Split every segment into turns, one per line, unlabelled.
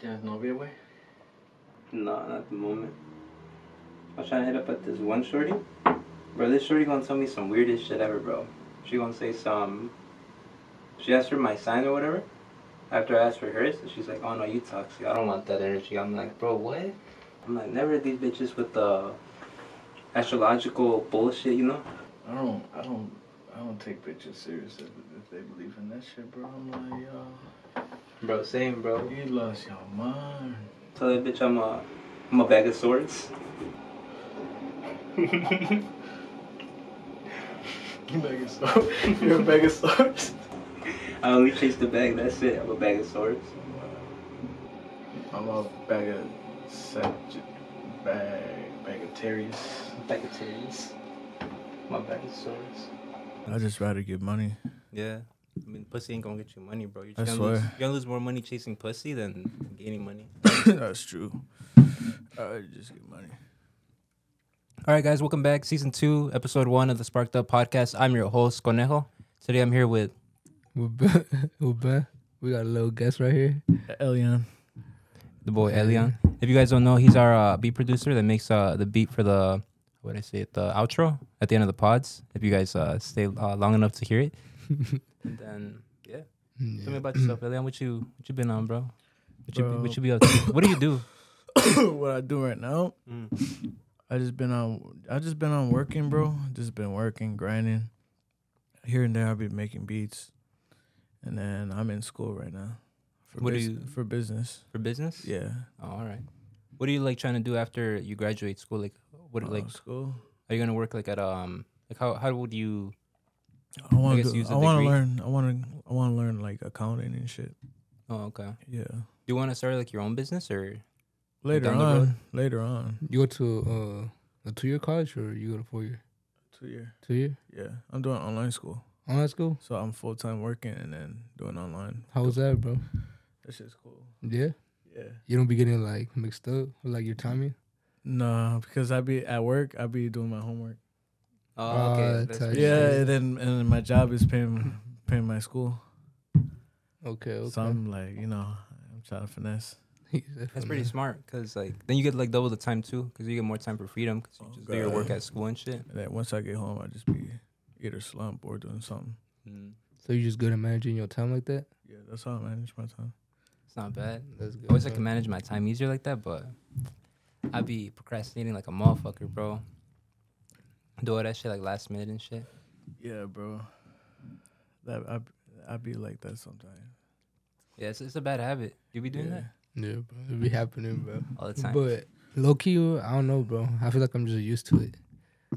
¿Tienes novia, güey?
No, not at the moment. I was trying to hit up at this one shorty. Bro, this shorty gonna tell me some weirdest shit ever, bro. She gonna say some. She asked for my sign or whatever. After I asked for hers, and she's like, "Oh no, you toxic. I don't want that energy." I'm like, "Bro, what?" I'm like, "Never these bitches with the astrological bullshit, you know?"
I don't, I don't, I don't take bitches serious if, if they believe in that shit, bro. I'm like, yo,
Bro, same, bro.
you lost your mind.
Tell that bitch I'm a, I'm a bag of swords.
You bag of swords. You're a bag of swords.
I only chase the bag. That's it. I'm a bag of swords.
I'm a bag of sag, bag, bag of terriers.
Bag of titties. My bag of swords.
I just rather get money.
Yeah. I mean, pussy ain't gonna get you money, bro. You're
I
just gonna, lose, you're gonna lose more money chasing pussy than gaining money.
That's true. I just get money.
All right, guys, welcome back. Season two, episode one of the Sparked Up Podcast. I'm your host, Conejo. Today I'm here with
We're. We're back. We got a little guest right here.
Elian.
the boy Elian. If you guys don't know, he's our uh, beat producer that makes uh, the beat for the, what did I say it, the outro at the end of the pods. If you guys uh, stay uh, long enough to hear it. And then, yeah. Tell me about yourself, Elian. What you what you been on, bro? What you, be, what you be up to? What do you do?
what I do right now?
Mm.
I just been on. I just been on working, bro. Just been working, grinding. Here and there, I've been making beats, and then I'm in school right now. For
What
bus-
you-
for business?
For business?
Yeah.
Oh, all right. What are you like trying to do after you graduate school? Like, what
Uh,
like
school?
are you gonna work like at um like how how would you
I want to.
use a
I want to learn. I want to. I want to learn like accounting and shit.
Oh, okay.
Yeah.
Do you want to start like your own business or
Later
down
on. Later on.
You go to uh, a two year college or you go to four year?
Two year.
Two year?
Yeah. I'm doing online school,
Online school?
so I'm full time working and then doing online.
How was that, bro?
That shit's cool.
Yeah.
Yeah.
You don't be getting like mixed up with like your timing?
No, because I be at work. I be doing my homework.
Oh,
Uh,
okay. That's
Yeah, and then and then my job is paying paying my school.
Okay, okay.
So I'm like, you know, I'm trying to finesse.
That's pretty smart because like then you get like double the time too because you get more time for freedom because you
Oh,
just do your work at school and shit.
And then once I get home, I just be either slump or doing something.
Mm.
So you just good at managing your time like that?
Yeah, that's how I manage my time.
It's not bad.
That's good.
I wish I could manage my time easier like that, but I'd be procrastinating like a motherfucker, bro. Do all that shit like last minute and shit.
Yeah, bro. That I I be like that sometimes.
Yeah, it's, it's a bad habit. You be doing
yeah.
that
Yeah, bro. It be happening, bro.
all the time.
But low key, I don't know, bro. I feel like I'm just used to it.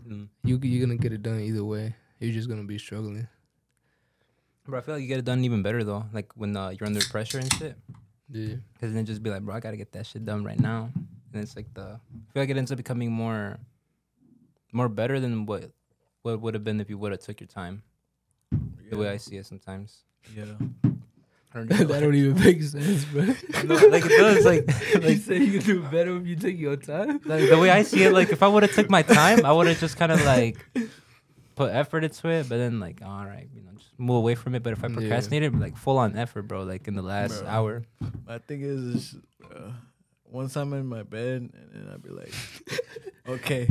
Mm.
You you're gonna get it done either way. You're just gonna be struggling.
Bro, I feel like you get it done even better though. Like when uh, you're under pressure and shit.
Yeah.
Cause then just be like, bro, I gotta get that shit done right now. And it's like the I feel like it ends up becoming more more better than what what would have been if you would have took your time. The way I see it sometimes.
Yeah.
I don't
that don't even make sense, bro.
No, like it does, like
you
like,
say you can do better if you take your time.
like the way I see it, like if I would have took my time, I would have just kind of like put effort into it, but then like all right, you know, just move away from it. But if I
Yeah.
procrastinated, like full on effort, bro, like in the last
Bro.
hour.
My thing is, is uh, once I'm in my bed and then I'd be like, okay,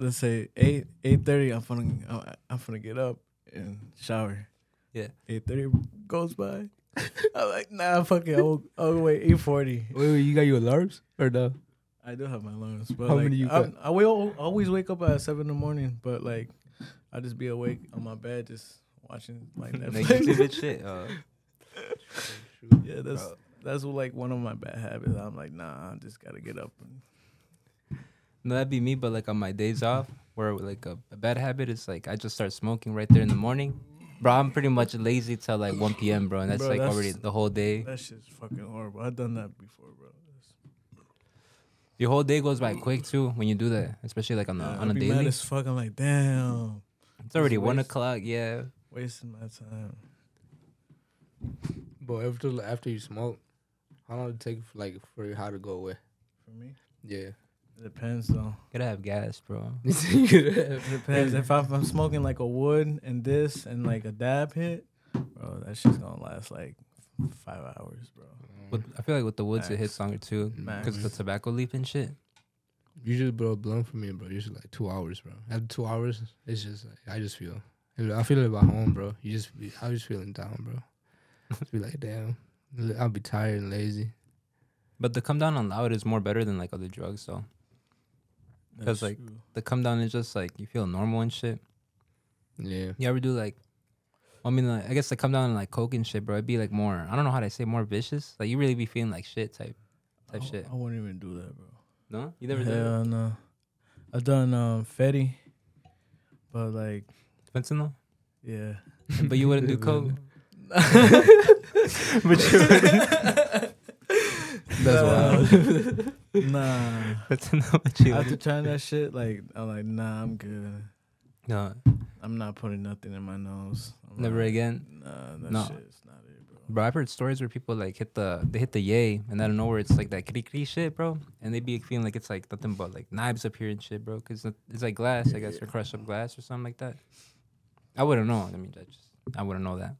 let's say eight eight thirty. I'm gonna I'm, I'm gonna get up and shower.
Yeah.
Eight thirty goes by. I'm like, nah, fuck it. I'll, I'll wait eight forty.
Wait, wait, you got your alarms or no?
I do have my alarms, but
How
like,
many you
I'm-
got?
I will always wake up at seven in the morning, but like, I just be awake on my bed, just watching like Netflix.
shit. Uh,
yeah, that's that's like one of my bad habits. I'm like, nah, I just gotta get up. And,
No, that'd be me, but like on my days off, where like a, a bad habit is like I just start smoking right there in the morning. Bro, I'm pretty much lazy till like 1 p.m., bro, and that's
Bro,
like
that's-
already the whole day.
that shit's fucking horrible. I've done that before, bro.
Your whole day goes by quick too when you do that, especially like on, the,
Yeah,
on
I
a
be
daily.
mad as fuck. I'm like, damn,
It's already 1
waste-
o'clock, yeah.
wasting my time.
But after after you smoke, how long it take for, like for your high to go away?
For me,
Yeah.
It depends though.
Gotta have gas, bro.
You could have-
It depends. if I'm, I'm smoking like a wood and this and like a dab hit, bro, that shit's gonna last like five hours, bro. Mm.
With, I feel like with the woods, it hits longer too,
Max.
because the tobacco leaf and shit.
Usually, bro, blunt for me, bro. Usually like two hours, bro. After two hours, it's just like I just feel. I feel it about home, bro. You just, be, I was just feeling down, bro. Just be like, damn, I'll be tired and lazy.
But the come down on loud is more better than like other drugs. So
That's
like,
true.
the come down is just like you feel normal and shit.
Yeah,
You ever do like? I mean, like, I guess the come down and like coke and shit, bro. It'd be like more. I don't know how to say more vicious. Like you really be feeling like shit type type
I,
shit.
I wouldn't even do that, bro.
No, you never did
Hell no. I've done um Fetty, but like,
fentanyl,
yeah.
but you wouldn't do coke.
but you
That's
wild. nah.
Fentanyl, but you
After trying that shit, like I'm like, nah, I'm good.
No,
I'm not putting nothing in my nose. I'm
never
like,
again.
Nah, that
No.
shit's not it, bro.
Bro, I've heard stories where people like hit the they hit the yay and out of nowhere it's like that kri shit, bro, and they be feeling like it's like nothing but like knives up here and shit, bro, because it's like glass, I guess, or crushed up glass or something like that. I wouldn't know. I mean, I just I wouldn't know that.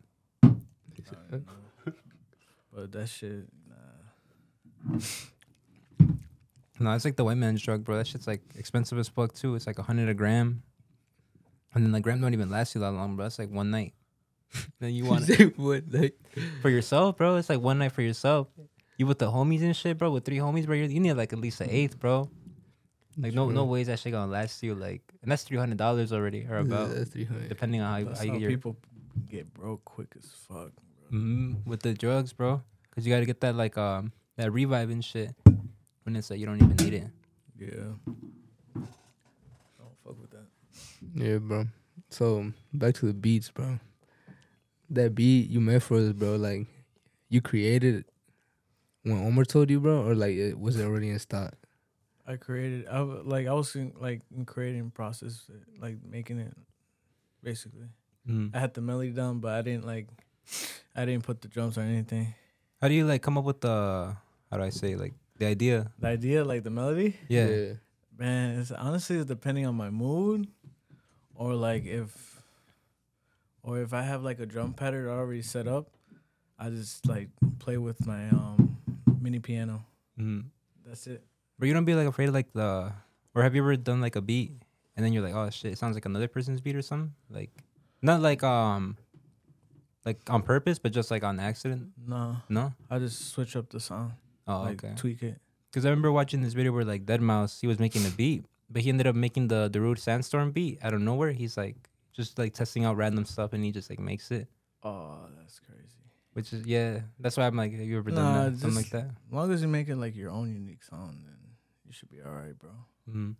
But that shit.
No, it's like the white man's drug, bro. That shit's like expensive as fuck too. It's like a hundred a gram, and then the gram don't even last you that long, bro. That's like one night. then you want it
what? Like,
for yourself, bro. It's like one night for yourself. You with the homies and shit, bro. With three homies, bro. you're- You need like at least an eighth, bro. Like no no
True.
ways that shit gonna last you like, and that's three hundred dollars already or about,
That's 300.
depending on how, you-
That's
how you
how
get your
people get broke quick as fuck.
Mhm, with the drugs, bro. Cause you gotta get that like um that revive and shit when it's like you don't even need it.
Yeah. Don't fuck with that.
Yeah, bro. So back to the beats, bro. That beat you made for us, bro. Like, you created it when Omar told you, bro, or like it was it already in stock?
I created. I w- like. I was in, like in creating process, like making it. Basically,
Mm.
I had the melody down, but I didn't like. I didn't put the drums or anything.
How do you like come up with the how do I say like the idea?
The idea, like the melody,
Yeah.
man, it's honestly it's depending on my mood, or like if, or if I have like a drum pattern already set up, I just like play with my um mini piano.
Mm.
That's it.
But you don't be like afraid of like the or have you ever done like a beat and then you're like, oh shit, it sounds like another person's beat or something? Like not like um like on purpose, but just like on accident?
No,
No?
I just switch up the sound,
Oh,
like
okay.
tweak it.
Because I remember watching this video where like Deadmau5, he was making a beat, but he ended up making the Darude Sandstorm beat out of nowhere. He's like just like testing out random stuff and he just like makes it.
Oh, that's crazy.
Which is yeah, that's why I'm like, have you ever done
Nah,
that? Something like that.
As long as you're making like your own unique sound, then you should be all right, bro.
hmm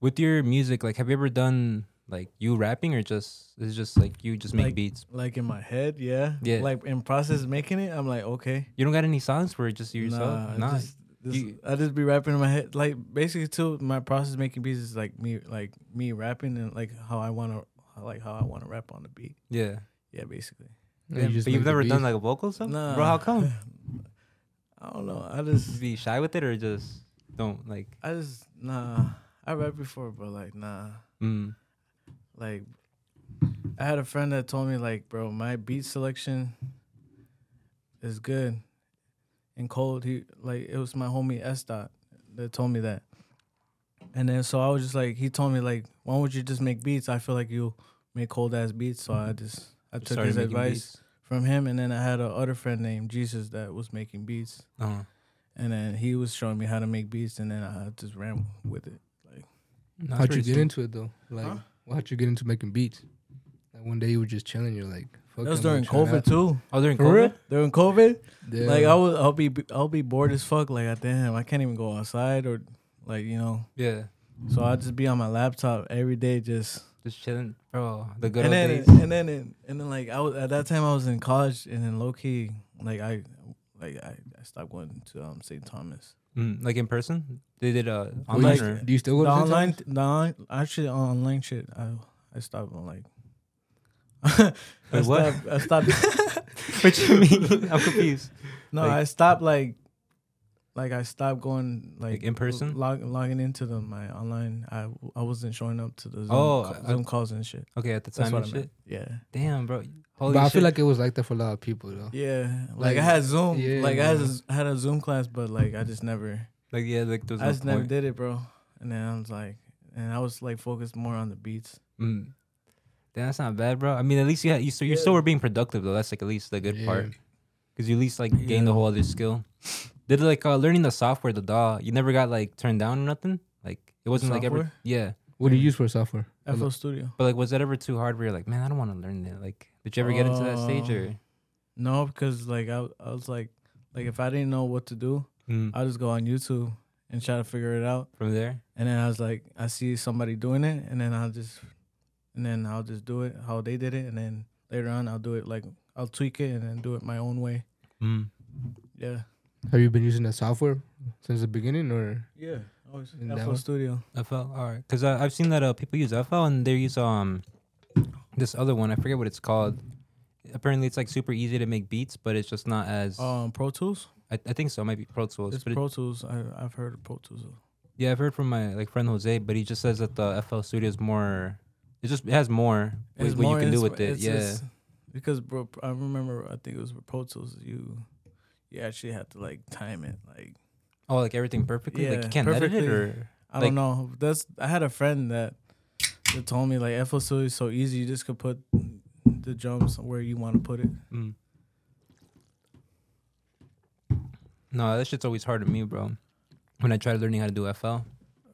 With your music, like, have you ever done like you rapping or just it's just like you just make
Like-
beats?
Like in my head, yeah.
Yeah.
Like in process making it, I'm like, okay.
You don't got any songs for it, just you yourself?
Nah, I
Nah.
just, just-
You-
I just be rapping in my head. Like basically, too, my process making beats is like me, like me rapping and like how I want to, like how I want to rap on the beat.
yeah.
Yeah, basically.
Yeah, you
but you've
make the
never done like a vocal stuff,
Nah,
bro. How come?
I don't know. I just,
be shy with it or just don't like?
I just, nah. I rap before, but like, nah.
Mm.
Like, I had a friend that told me, like, bro, my beat selection is good and cold. He like it was my homie S dot that told me that. And then so I was just like, he told me like, why don't you just make beats? I feel like you make cold ass beats. So I just I took
Started
his advice
beats.
from him. And then I had a other friend named Jesus that was making beats.
Uh-huh.
And then he was showing me how to make beats. And then I just ran with it.
Like,
How'd you get into it though? Like,
Huh?
How'd you get into making beats? Like one day you were just chilling, you're like, fuck
That was
I'm
during COVID
that.
too.
Oh, during
For
COVID.
real? During COVID.
Yeah.
Like I was, I'll be, I'll be bored as fuck. Like, damn, I can't even go outside or, like, you know.
Yeah,
So I just be on my laptop every day, just.
just chilling, bro. The good
and
old
then,
days.
and then, and then, like I was at that time, I was in college, and then low key, like I, like I, I stopped going to um St. Thomas.
Mm, like in person, they did uh online
you, do you still go
The
to
online,
Thomas?
the on, actually online shit, I, I stopped on like. I
Wait, what?
stopped, I stopped.
what you mean? I'm confused.
No,
Like-
I stopped like like I stopped going like,
Like in person?
log, logging into the my online. I I wasn't showing up to the Zoom,
Oh,
ca-
I-
Zoom calls and shit.
Okay, at the time and
I meant. Yeah.
Damn, bro. Holy
but I feel like it was like that for a lot of people though.
Yeah,
Like,
like, I had Zoom,
yeah,
like I had,
man.
a, I had a Zoom class, but like I just never,
like yeah, like there's
I
no
just never
point.
did it, bro. And then I was like, and I was like focused more on the beats.
Mm. Damn, that's not bad, bro. I mean, at least you had, you still you still were being productive though. That's like at least the good part. Because you at least like gained the
Yeah.
whole other skill. Did like uh, learning the software, the DAW. You never got like turned down or nothing. Like it wasn't like ever.
software?
Yeah,
What do you use for software?
FL Studio.
but like was that ever too hard? Where you're like, man, I don't want to learn that. Like, did you ever get into that stage or?
Uh, No, because like I, I was like, like if I didn't know what to do,
Mm,
I'll just go on YouTube and try to figure it out.
from there,
And then I was like, I see somebody doing it, and then I'll just, and then I'll just do it how they did it, and then later on I'll do it like I'll tweak it and then do it my own way.
mm.
Yeah.
Have you been using that software since the beginning or?
Yeah. Always
In that
FL
one?
Studio.
FL, all right. Because I've seen that uh, people use FL and they use um this other one. I forget what it's called. Apparently, it's like super easy to make beats, but it's just not as.
Um, Pro Tools.
I, I think so. It might be Pro Tools.
It's
but it-
Pro Tools. I I've heard of Pro Tools.
Yeah, I've heard from my like friend Jose, but he just says that the FL Studio is more. It just it has more what,
It's
what you can do with it. Yeah,
because bro, I remember I think it was Pro Tools. You, you actually have to like time it. Like
oh, like everything perfectly. like
Yeah,
you can't edit it or
I
Like-
don't know. That's I had a friend that that told me like FL is so easy. You just could put the drums where you want to put it.
Mm. No, that shit's always hard to me, bro. When I tried learning how to do FL,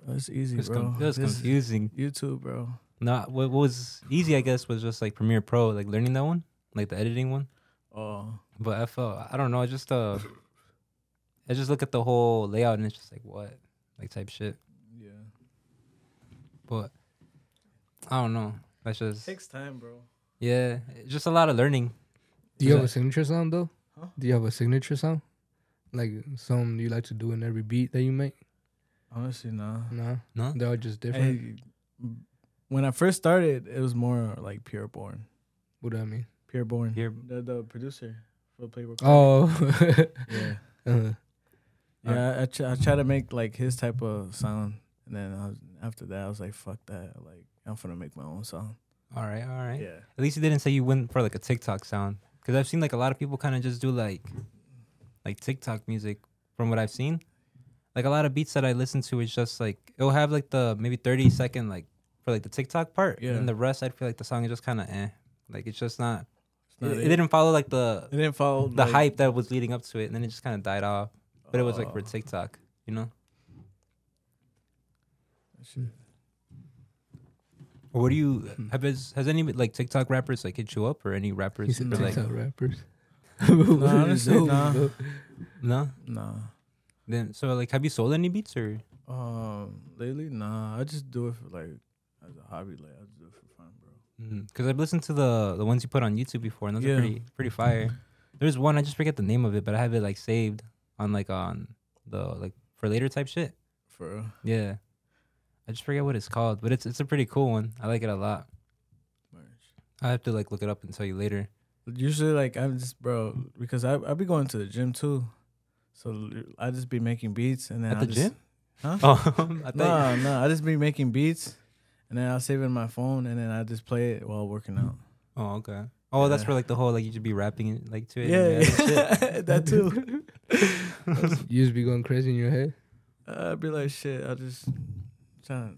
It's easy,
it's
bro.
com- it was
This-
confusing.
YouTube, bro.
No, what was easy, I guess, was just like Premiere Pro, like learning that one, like the editing one.
Oh,
But FL, I don't know. I just uh, I just look at the whole layout and it's just like what, like type shit.
yeah.
But I don't know. That's just
takes time, bro.
yeah, it's just a lot of learning.
Do you
Is
have a signature sound though?
Huh?
Do you have a signature sound? Like some you like to do in every beat that you make?
Honestly, nah.
No,
No,
they're all just different.
I, when I first started, it was more like Pi'erre Bourne.
what do I mean?
Pi'erre Bourne.
Pure-
The the producer for Playboi.
Oh,
yeah.
uh,
Yeah, I, tr- I try to make like his type of sound, and then I was, after that, I was like, "Fuck that!" Like, I'm gonna make my own sound.
all right, all right.
Yeah,
At least you didn't say you went for like a TikTok sound, because I've seen like a lot of people kind of just do like, like TikTok music. From what I've seen, like a lot of beats that I listen to is just like it'll have like the maybe thirty second like for like the TikTok part,
Yeah.
and the rest I feel like the song is just kind of eh. Like it's just not.
It's
it, it didn't follow like the
It didn't follow
the
like,
hype that was leading up to it, and then it just kind of died off. But it was like for
Oh,
TikTok, you know.
shit.
Or what do you have? Has, has any like TikTok rappers like hit you up, or any
he
rappers?
said
that are, like,
TikTok rappers.
No, honestly,
No,
nah.
no.
no.
Nah.
Then so like, have you sold any beats or?
Um, lately, nah. I just do it for like as a hobby. Like, I just do it for fun, bro.
Mm, because I've listened to the the ones you put on YouTube before, and those
Yeah.
are pretty pretty fire. There's one I just forget the name of it, but I have it like saved on like on the like for later type shit.
For real.
Yeah, I just forget what it's called, but it's it's a pretty cool one. I like it a lot. I have to like look it up and tell you later.
Usually, like I'm just bro because I I be going to the gym too, so I just be making beats and then
At
I'll
the
just,
gym?
Huh?
Oh, I
No, no. I just be making beats, and then I'll save it in my phone, and then I just play it while working out.
Oh, okay. Oh, that's for like the whole like you should be rapping it like to it.
Yeah,
that
yeah. that too.
You just be going crazy in your head.
Uh, I'd be like, shit. I just trying,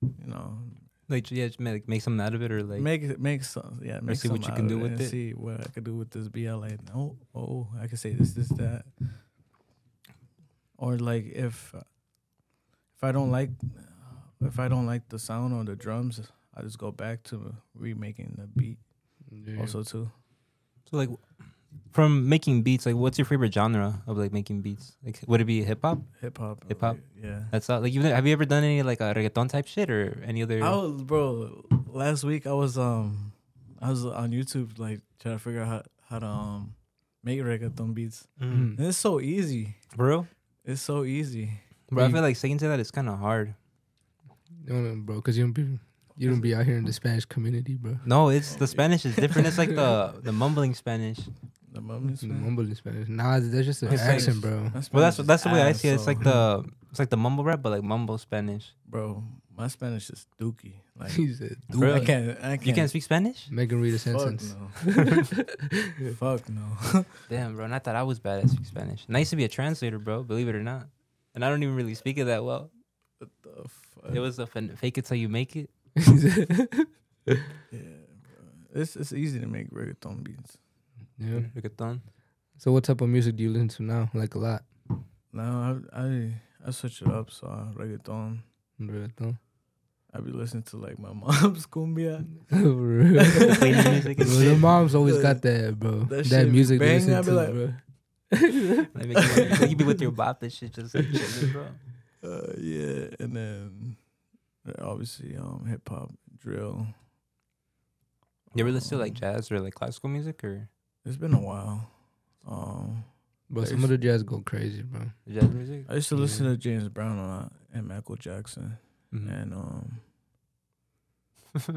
to, you know,
Like yeah, just make, make something out of it or like
make make some, yeah, make
see what you can do with it.
See what I could do with this BLA. Oh, oh, I could say this, this, that, or like if if I don't like if I don't like the sound or the drums, I just go back to remaking the beat. Also, too.
so like from making beats. Like, what's your favorite genre of like making beats? Like, would it be hip hop?
Hip hop.
Hip hop?
Yeah.
That's all. Like, you have you ever done any like a reggaeton type shit or any other?
I was bro. Last week I was um I was on YouTube like trying to figure out how, how to um make reggaeton beats.
Mm.
And it's so easy.
bro.
It's so easy.
Bro, I feel like sticking to that is kind of hard.
No, no, bro, because you don't be you don't be out here in the Spanish community, bro.
No, it's the Spanish is different. It's like the the mumbling Spanish.
The mumbling
The
Spanish.
mumbling Spanish. Nah, that's just an
It's like-
accent, bro.
My
Well, that's that's the way I see it. It's like the it's like the mumble rap, but like mumble Spanish.
bro. My Spanish is dookie. Like
He said,
Bro,
I can't. I can't.
You can't speak Spanish?
make him read a
Fuck
sentence.
no. Fuck no.
Damn, bro. And I thought I was bad at speak Spanish. And I used to be a translator, bro. Believe it or not. And I don't even really speak it that well.
What the fuck?
It was a fin- fake it till you make it.
Yeah, bro. It's it's easy to make reggaeton beats.
yeah.
Reggaeton.
So what type of music do you listen to now? Like a lot.
Now I I I switch it up. So uh, reggaeton.
Reggaeton.
I be listening to like my mom's cumbia.
For real.
Cleaning music and
Bro, the moms always got that, bro.
That
That,
shit
music they
bang,
listen
I be
to,
like-
bro.
Like, you, you be with your bop and shit, just like chilling, bro.
Uh, yeah, and then uh, obviously um hip hop, drill.
You ever listen to like
Um,
jazz or like classical music or
It's been a while. Um,
but some of the jazz go crazy, bro.
jazz music?
I used to listen to James Brown a lot and Michael Jackson,
Mhm.
and um,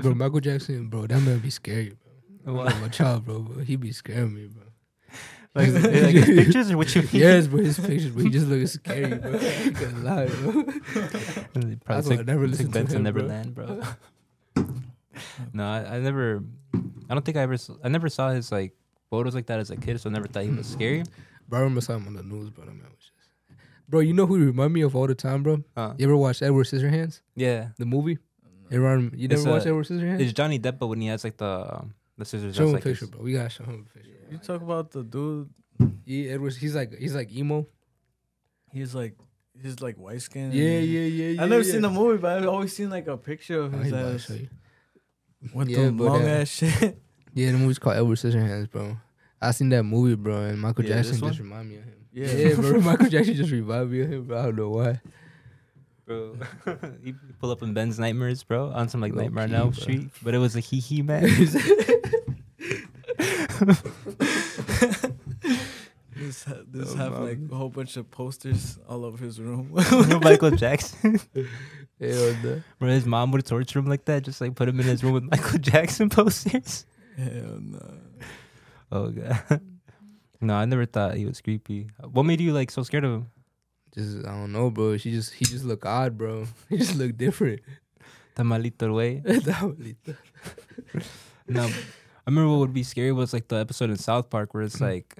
Bro, Michael Jackson, bro, that man be scary, bro.
What?
I'm a child, bro, but he be scaring me, bro.
Like, like his pictures or what you mean?
Yes, bro, his pictures, but he just looks scary, bro. I gonna lie, bro.
Probably
That's why I
took,
never
took
listened to
Ben to
him, bro.
Neverland, bro. no, I, I never. I don't think I ever. I never saw his like photos like that as a kid, so I never thought he was scary.
Bro, I remember saw him on the news, bro. That man was just. Bro, you know who he remind me of all the time, bro?
Uh,
You ever watch Edward Scissorhands,
yeah,
the movie? Everyone, you never
It's,
watched
uh,
Edward Scissorhands?
it's Johnny Depp, but when he has like the um, the scissors,
Show him a
like his-
picture, bro. We gotta show him a picture.
you talk about the dude.
Yeah, Edward, he's like he's like emo.
He's like he's like white skin.
Yeah, yeah, yeah, yeah.
I never
yeah.
seen the movie, but I've always seen like a picture of his
he about to
ass
show you.
with
Yeah,
the
but,
long
uh,
ass shit.
Yeah, the movie's called Edward Scissorhands, bro. I seen that movie, bro, and Michael
Yeah,
Jackson just remind me of him.
Yeah.
Yeah, bro. Michael Jackson just remind me of him, bro. I don't know why.
Bro. you pull up in Ben's nightmares, bro, on some like
Low
Nightmare on Elm. Street, but it was a hee hee man.
This ha- this
Oh,
have
man.
like a whole bunch of posters all over his room.
Michael Jackson.
Hell no.
Bro, his mom would torture him like that, just like put him in his room with Michael Jackson posters.
Hell no.
Oh god. no, I never thought he was creepy. What made you like so scared of him?
Just I don't know, bro. She just he just look odd, bro. He just look different.
The malito way.
That
No, I remember what would be scary was like the episode in South Park where it's like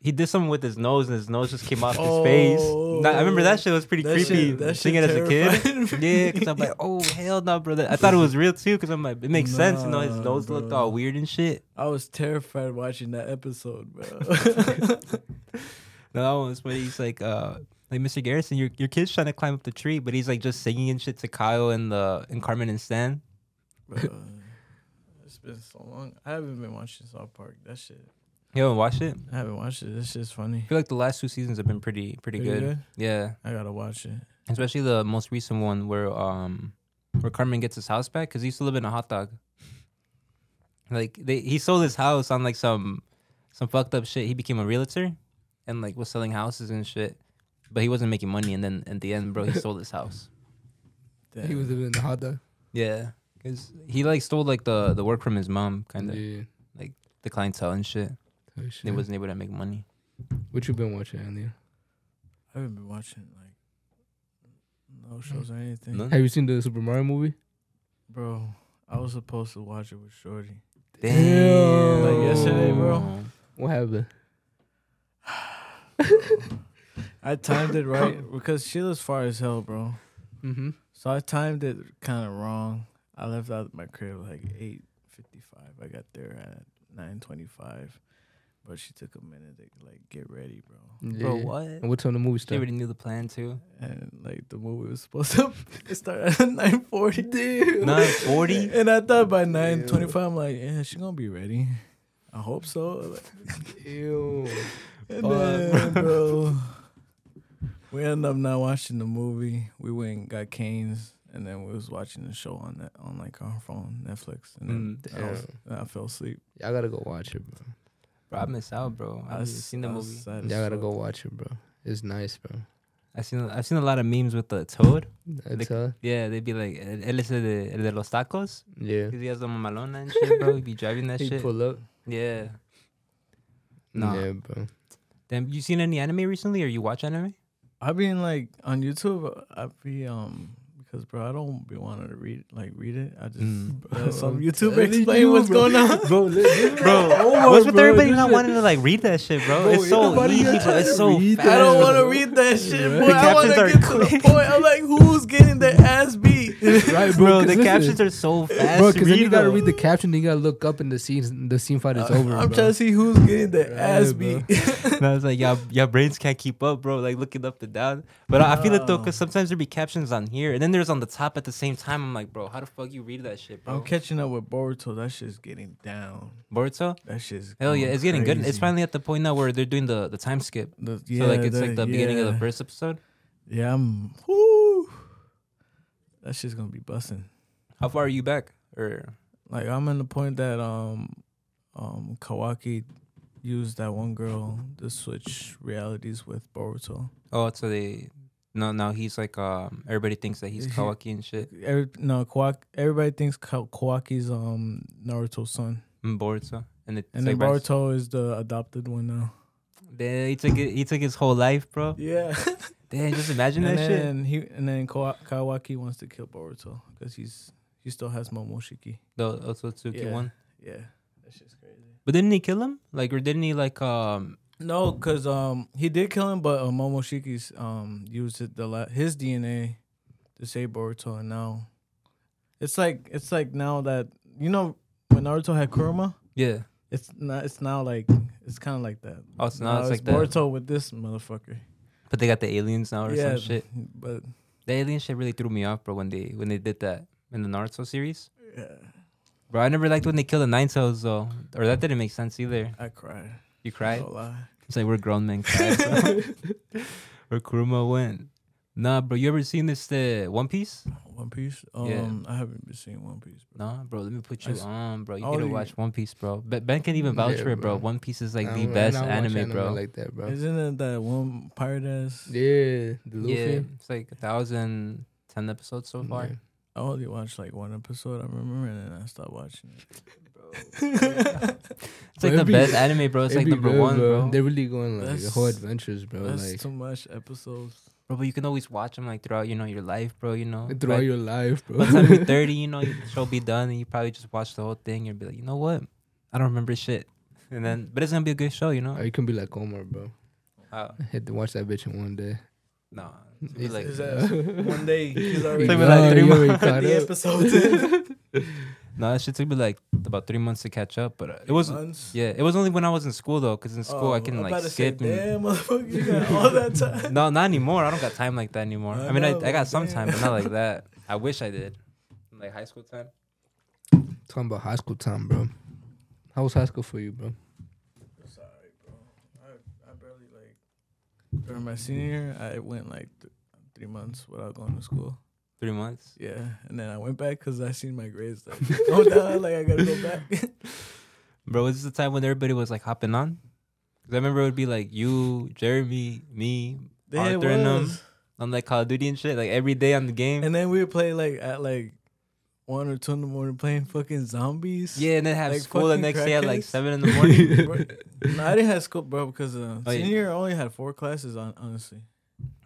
he did something with his nose and his nose just came off his face. Nah, I remember that shit was pretty
That
creepy.
shit- that
seeing
shit
it as a kid. Yeah, because I'm like, oh hell no, brother. I thought it was real too, because I'm like, it makes sense. You know, his
Nah,
nose looked all weird and shit.
I was terrified watching that episode, bro.
No, that one was when he's like, uh, like Mr. Garrison, your your kid's trying to climb up the tree, but he's like just singing and shit to Kyle and the and Cartman and Stan.
bro. It's been so long. I haven't been watching South Park. That shit.
You haven't watched it?
I haven't watched it. This shit's funny.
I feel like the last two seasons have been pretty pretty,
Pretty
good.
good?
Yeah,
I gotta watch it.
especially the most recent one where um where Cartman gets his house back because he used to live in a hot dog. Like they, he sold his house on like some some fucked up shit. He became a realtor and like was selling houses and shit, but he wasn't making money. And then at the end, bro, he sold his house.
Damn.
he was living in the hot dog.
Yeah, because he like stole like the the work from his mom, kind of
Yeah.
the clientele and shit.
Oh,
He
shit.
wasn't able to make money.
What you been watching, Andy?
I haven't been watching like no mm. shows or anything,
None?
Have you seen the Super Mario movie?
bro. I was supposed to watch it with Shorty.
Damn.
Like yesterday, bro.
What happened?
I timed it right because she lives far as hell, bro.
Mm-hmm.
So I timed it kind of wrong. I left out my crib like eight fifty five. I got there at nine twenty five, but she took a minute to like get ready, bro.
Bro, what?
And what time the movie
They
started?
already knew the plan too.
And like the movie was supposed to start at nine forty.
Nine forty.
And I thought by nine twenty five, I'm like, yeah, she gonna be ready. I hope so.
Ew.
And
Fuck,
then, bro, we ended up not watching the movie. We went and got Cane's, and then we was watching the show on that on like our phone, Netflix, and then
Mm,
I, was, and I fell asleep.
Y'all gotta go watch it, bro.
Bro, I missed out, bro. I haven't
was-
seen the
I
movie.
sad
Y'all gotta go watch it, bro. It's nice, bro.
I seen I've seen a lot of memes with the toad.
That's
Yeah, they'd be like, "El es el de, el de los tacos."
yeah.
Because he has the mamalona and shit, bro. He be driving that
He
shit.
pull up.
Yeah. Nah.
Yeah, bro.
Then you seen any anime recently, or you watch anime?
I've been like on YouTube. I be um because bro, I don't be wanting to read like read it. I just
Mm.
let some YouTube explain
you,
what's
bro.
going on.
bro, li-
Bro, what's with
bro,
everybody not
shit-
wanting to like read that shit, bro?
Bro,
it's so easy,
got
bro. It's so fast.
I don't want to read that shit,
Right.
boy.
The
I want
captions
to
are
get to the
quick.
point. I'm like, who's getting their ass beat?
Right,
Bro,
bro.
the
'cause listen,
captions are so fast.
Bro, because then you gotta
bro.
read the caption, then you gotta look up and the scene, the scene fight is uh, over.
I'm
bro.
trying to see who's getting the
Right,
ass
bro.
beat.
And I was like, yeah, your brains can't keep up, bro. Like looking up and down. But I I feel it though,
oh.
because sometimes there be captions on here, and then there's on the top at the same time. I'm like, bro, how the fuck you read that shit, bro?
I'm catching up with Boruto. That shit's getting down.
Boruto?
That shit's
Hell yeah,
going
it's getting good. It's finally at the point now where they're doing the the time skip.
The-
so like it's
the-
like the beginning of the first episode.
Yeah, I'm. Whoo, that shit's gonna be busting.
How far are you back? Or
Like I'm in the point that um, um, Kawaki used that one girl to switch realities with Boruto.
oh, so they no now he's like um everybody thinks that he's
He-
Kawaki and shit.
Every, no, Kawaki, everybody thinks Ka- Kawaki's um Naruto's son,
And Boruto, and it's
and
like
then Boruto is the adopted one now.
Damn, he took it. He took his whole life, bro.
Yeah,
Damn, just imagine
and
that shit.
then he and then Kawa- Kawaki wants to kill Boruto because he's he still has Momoshiki.
The Otsutsuki
Yeah.
one.
Yeah, that shit's crazy.
But didn't he kill him? Like, or didn't he like um?
No, cause um he did kill him, but uh, Momoshiki's um used the la- his DNA to save Boruto, and now it's like it's like now that you know when Naruto had Kurama,
Yeah.
it's not it's now like it's kind of like that.
Oh, so now it's like that.
Boruto with this motherfucker.
But they got the aliens now or
yeah,
some shit.
but
The alien shit really threw me off, bro. When they when they did that in the Naruto series,
yeah,
bro. I never liked when they killed the Nine Tails though, or that didn't make sense either.
I cried.
You cried.
No lie.
It's like we're grown men crying. bro. Where Kurama went. Nah, bro. You ever seen this the One Piece?
One Piece. Um,
Yeah.
I haven't been seeing One Piece. Bro.
Nah, bro. Let me put you
s-
on, bro. You
Oh,
gotta watch One Piece, bro. Ben, ben can even vouch
Yeah,
for it, bro.
bro.
One Piece is like
I
the
don't- I
best
don't watch
anime, bro.
like that, bro.
Isn't it that one pirate ass?
Yeah, the Luffy.
Yeah, it's like a thousand ten episodes so far.
Yeah.
I only watched like one episode. I remember, and then I stopped watching it.
It's like the
be-
best anime, bro. It's like
be
number
good,
one, bro.
They're really going like
That's-
whole adventures, bro.
That's
like
too much episodes.
Bro, but you can always watch them like throughout, you know, your life, bro. You know,
throughout
By-
your life, bro.
by the time you're 30, you know, the show be done, and you probably just watch the whole thing and be like, you know what? I don't remember shit. And then, but it's gonna be a good show, you know.
Or you can be like Omar, bro. I had to watch that bitch in one day.
nah, it's gonna be
He's-
like,
His ass, one day he's already
Like,
got
like three
you already
months.
the
up.
episodes in.
No, that shit took me like about three months to catch up. But uh, it was,
Months?
yeah, it was only when I was in school though, because in school I
Oh,
can
I'm
like
about to say,
skip and.
Damn, motherfucker, you got all that time.
No, not anymore. I don't got time like that anymore.
I
I, mean, I,
know,
I got
but
some time, but not like that. I wish I did. Like high school time.
Talking about high school time, bro. How was high school for you, bro?
Sorry, bro. I, I barely like during my senior year. I went like th- three months without going to school.
Three months.
Yeah, and then I went back because I seen my grades like go down. Like I gotta go back.
Bro, was this the time when everybody was like hopping on? Because I remember it would be like you, Jeremy, me,
Yeah,
Arthur, and them on like Call of Duty and shit, like every day on the game.
And then we would play like at like one or two in the morning playing fucking zombies.
yeah, and then have
Like
school the next day at like seven in the morning.
No, I didn't have school, bro, because uh,
Oh, yeah.
senior year I only had four classes. On honestly,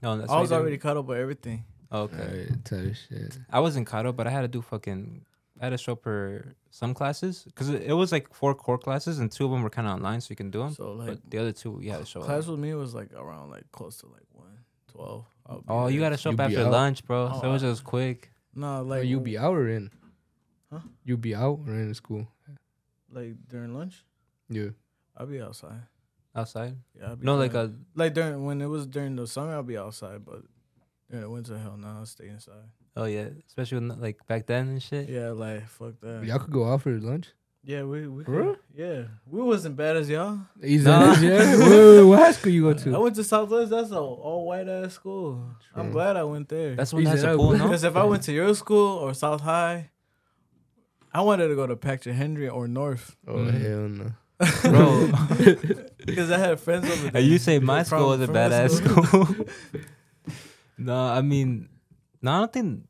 no, that's
I was already caught up with everything.
Okay.
Alright, tell shit.
I wasn't caught up, but I had to do fucking. I had to show per some classes because it, it was like four core classes and two of them were kind of online, so you can do them.
So like
but the other two, you had to show up.
class with me was like around like close to like one twelve. I'll
Oh, you gotta show up after
out?
lunch, bro.
Oh,
so it was just quick.
No,
Like
like
you be out or in?
Huh?
You be out or in school?
like during lunch.
Yeah.
I'll be outside.
Outside?
Yeah, I'll be
No, like a uh,
like during when it was during the summer, I'll be outside, but during the winter, hell no, I'll stay inside.
oh yeah, especially when like back then and shit.
Yeah, like fuck that.
Y'all could go out for lunch.
Yeah, we we could- yeah we wasn't bad as y'all.
Easy,
Nah.
yeah. Where, what high school you go to?
I
to?
went to Southwest. That's a all white ass school. I'm glad I went there.
That's when
Easy
that's a
up.
pool, no?
Because if I went to your school or South High, I wanted to go to Patrick Henry or North.
Oh
Mm.
hell no.
Bro,
Because I had friends over there.
and you say my school was a
from my
badass school. no, I mean, no, I don't think.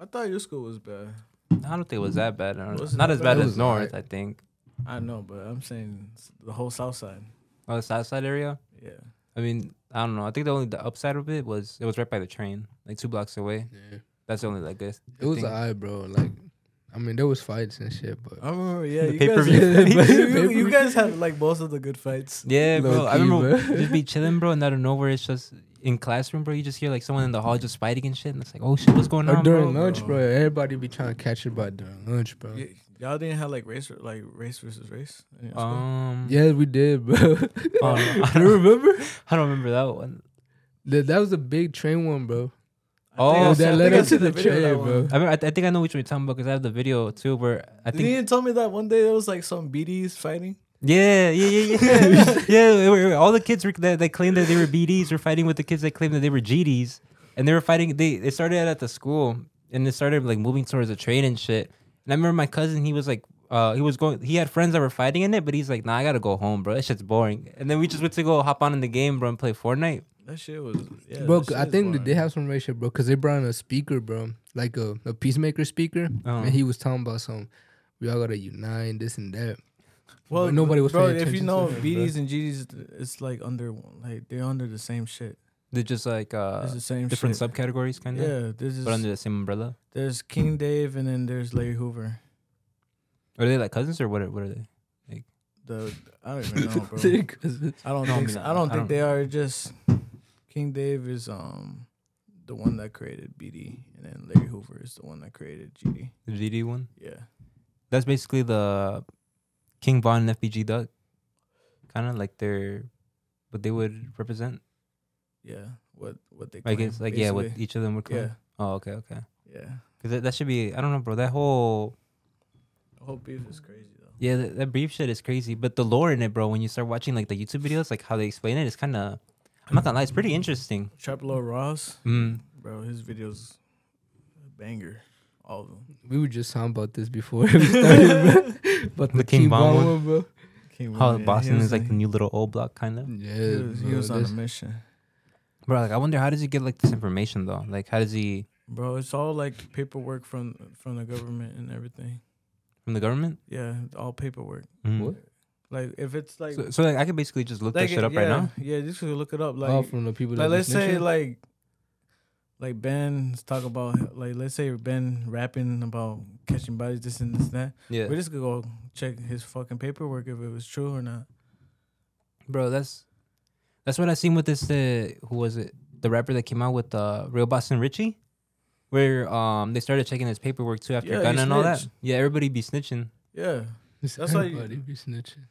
I thought your school was bad.
I don't think it was that bad. Don't-
Was
Not as
bad?
bad as North,
alright.
I think.
I know, but I'm saying the whole South Side.
Oh, the South Side area.
Yeah.
I mean, I don't know. I think the only the upside of it was it was right by the train, like two blocks away.
Yeah.
That's the only like good.
It was
thing.
alright, bro. Like, I mean, there was fights and shit, but
I remember, yeah,
The
you guys,
pay-per-view
you,
fights.
you- you guys had like most of the good fights.
Yeah, bro. I
Low-key,
remember
bro.
just be chilling, bro, and out of nowhere, it's just in classroom, bro. You just hear like someone in the hall just fighting and shit, and it's like, oh shit, what's going
or
on,
during
bro?
lunch,
bro.
bro. Everybody be trying to catch it by during lunch, bro.
Y- y'all didn't have like race, like race versus race. in your school?
Um,
Yeah, we did, bro.
Oh, I don't
remember?
I don't remember that one.
That, that was a big train one, bro.
Oh,
I
that
think
led
think
to
seen
the
video of that
train,
one.
bro.
I remember. I, th- I think I know which one you're talking about because I have the video too, where I
Didn't
think.
you tell me that one day there was like some BDs fighting?
Yeah, yeah, yeah, yeah. yeah, they were- all the kids were, that, that claimed that they were BDs were fighting with the kids that claimed that they were GDs, and they were fighting. They it started at the school, and they started like moving towards the train and shit. And I remember my cousin, he was like, uh, he was going. He had friends that were fighting in it, but he's like, nah, I gotta go home, bro. That shit's boring. And then we just went to go hop on in the game, bro, and play Fortnite.
That shit was yeah.
bro,
shit
I think that they have some ratio, bro, because they brought in a speaker, bro, like a, a peacemaker speaker, and he was talking about some, we all gotta unite, this and that.
Well,
But nobody was
bro.
paying
If you know
to
BDs and GDs, it's like under like they're under the same shit.
They're just like uh,
It's the same
different
shit.
subcategories, kind of.
Yeah, this is
But under the same umbrella.
there's King Dave and then there's Larry Hoover.
Are they like cousins or what? Are, what are they?
The I don't even know, bro. I don't
No, I
think
mean,
so.
I
I don't
don't-
think they are. Just King Dave is um the one that created BD, and then Larry Hoover is the one that created GD.
The GD one.
Yeah,
That's basically the King Von and FBG Duck, kind of like their what they would represent.
yeah. What what they
I guess like yeah, what each of them would claim.
yeah
Oh, okay, okay.
yeah.
Because that, that should be I don't know, bro. That whole
The whole beef is crazy though.
yeah, that, that brief shit is crazy. But the lore in it, bro. When you start watching like the YouTube videos, like how they explain it, it's kind of I'm not gonna lie, it's pretty interesting.
Trap Lore Ross,
Mm.
bro, his videos a banger, all of them.
We were just talking about this before we started, bro. But
The
the,
King
King
Von
Von
one?
one, bro.
King
How
Von, yeah,
Boston is
was
like the new little old block, kind of.
Yeah,
he was, he was on a mission,
Bro, like I wonder how does he get like this information though? Like how does he
bro. It's all like paperwork from from the government and everything.
from the government?
Yeah, all paperwork.
Mhm.
What?
Like if it's like
So, so like I could basically just look
like
that shit up
yeah,
right now.
Yeah, just to look it up. Like
all from the people that
like let's say
snitching?
like like Ben talk about like let's say Ben rapping about catching bodies this and this and that.
Yeah,
We just could go check his fucking paperwork if it was true or not.
bro. That's that's what I seen with this. Uh, who was it? The rapper that came out with uh, Real Boston Richey, where um they started checking his paperwork too after
Yeah,
gun
he
and all that. Yeah, everybody be snitching.
Yeah,
It's
that's why you-
everybody be snitching.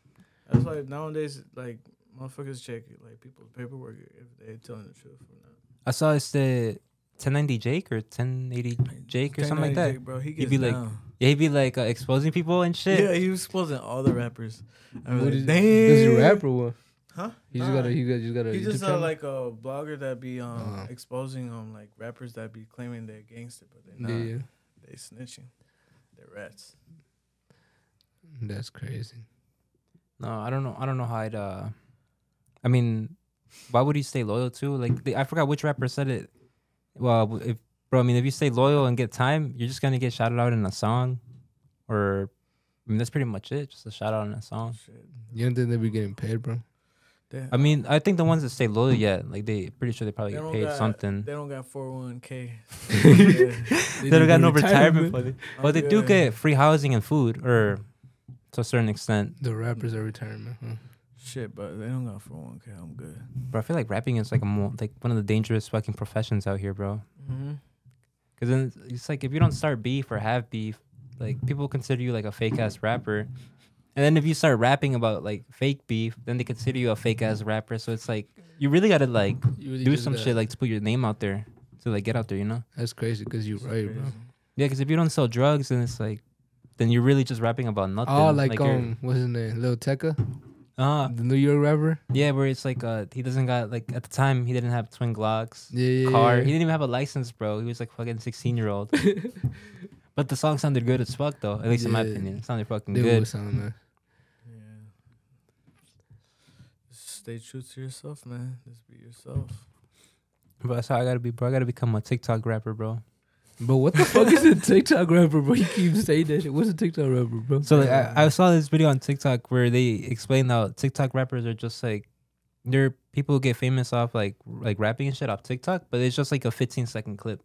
That's why nowadays like motherfuckers check like people's paperwork if they're telling the truth or not.
I saw it's the 1090 Jake or 1080 Jake or something like that.
Jake, bro, he
He'd
gets
be like. Yeah, he'd be like uh, exposing people and shit.
Yeah, he was exposing all the rappers. I was
What
like,
is,
damn.
this is rapper one.
Huh?
He just
Nah.
got a he got just got a
He just
channel?
like a blogger that be um
Uh-huh.
exposing um like rappers that be claiming they're gangster, but they're not.
yeah,
They snitching. They're rats.
that's crazy.
No, I don't know. I don't know how I'd. uh I mean, why would he stay loyal to? Like, they, I forgot which rapper said it. Well, if bro, I mean, if you stay loyal and get time, you're just gonna get shouted out in a song, or I mean, that's pretty much it. Just a shout out in a song.
Shit.
You don't think they be getting paid, bro?
They,
I mean, I think the ones that stay loyal, yeah, like they pretty sure they probably
They
get paid
got-
something.
they don't got four hundred one k.
They don't got no retirement
fund.
fund. But they do get free housing and food, or to a certain extent.
The rappers are retirement. Huh?
Shit, but they don't got four hundred one k. I'm good.
Bro, I feel like rapping is like a more like one of the dangerous fucking professions out here, bro.
Mm-hmm.
Because then it's- it's like if you don't start beef or have beef, like people consider you like a fake ass rapper. And then if you start rapping about like fake beef, then they consider you a fake ass rapper. So it's like you really gotta like
You really
do some
got-
shit like to put your name out there to like get out there, you know?
That's crazy because you're right, bro.
Yeah, because if you don't sell drugs, then it's like then you're really just rapping about nothing.
Oh, like,
you're-
um, what's his name? Lil Tecca,
uh,
the New York rapper.
yeah, where it's like uh he doesn't got like at the time he didn't have twin Glocks.
Yeah, yeah.
car.
yeah.
He didn't even have a license, bro. He was like fucking sixteen year old. but the song sounded good as fuck though. At least in my opinion, it sounded fucking
They
good.
was sound man.
Yeah. Stay true to yourself, man. Just be yourself.
But that's how I gotta be, bro. I gotta become a TikTok rapper, bro.
But what the fuck is a TikTok rapper, bro? You keep saying that shit. What's a TikTok rapper, bro?
So like, I, I saw this video on TikTok where they explained how TikTok rappers are just like they're people who get famous off like like rapping and shit off TikTok, but it's just like a 15 second clip.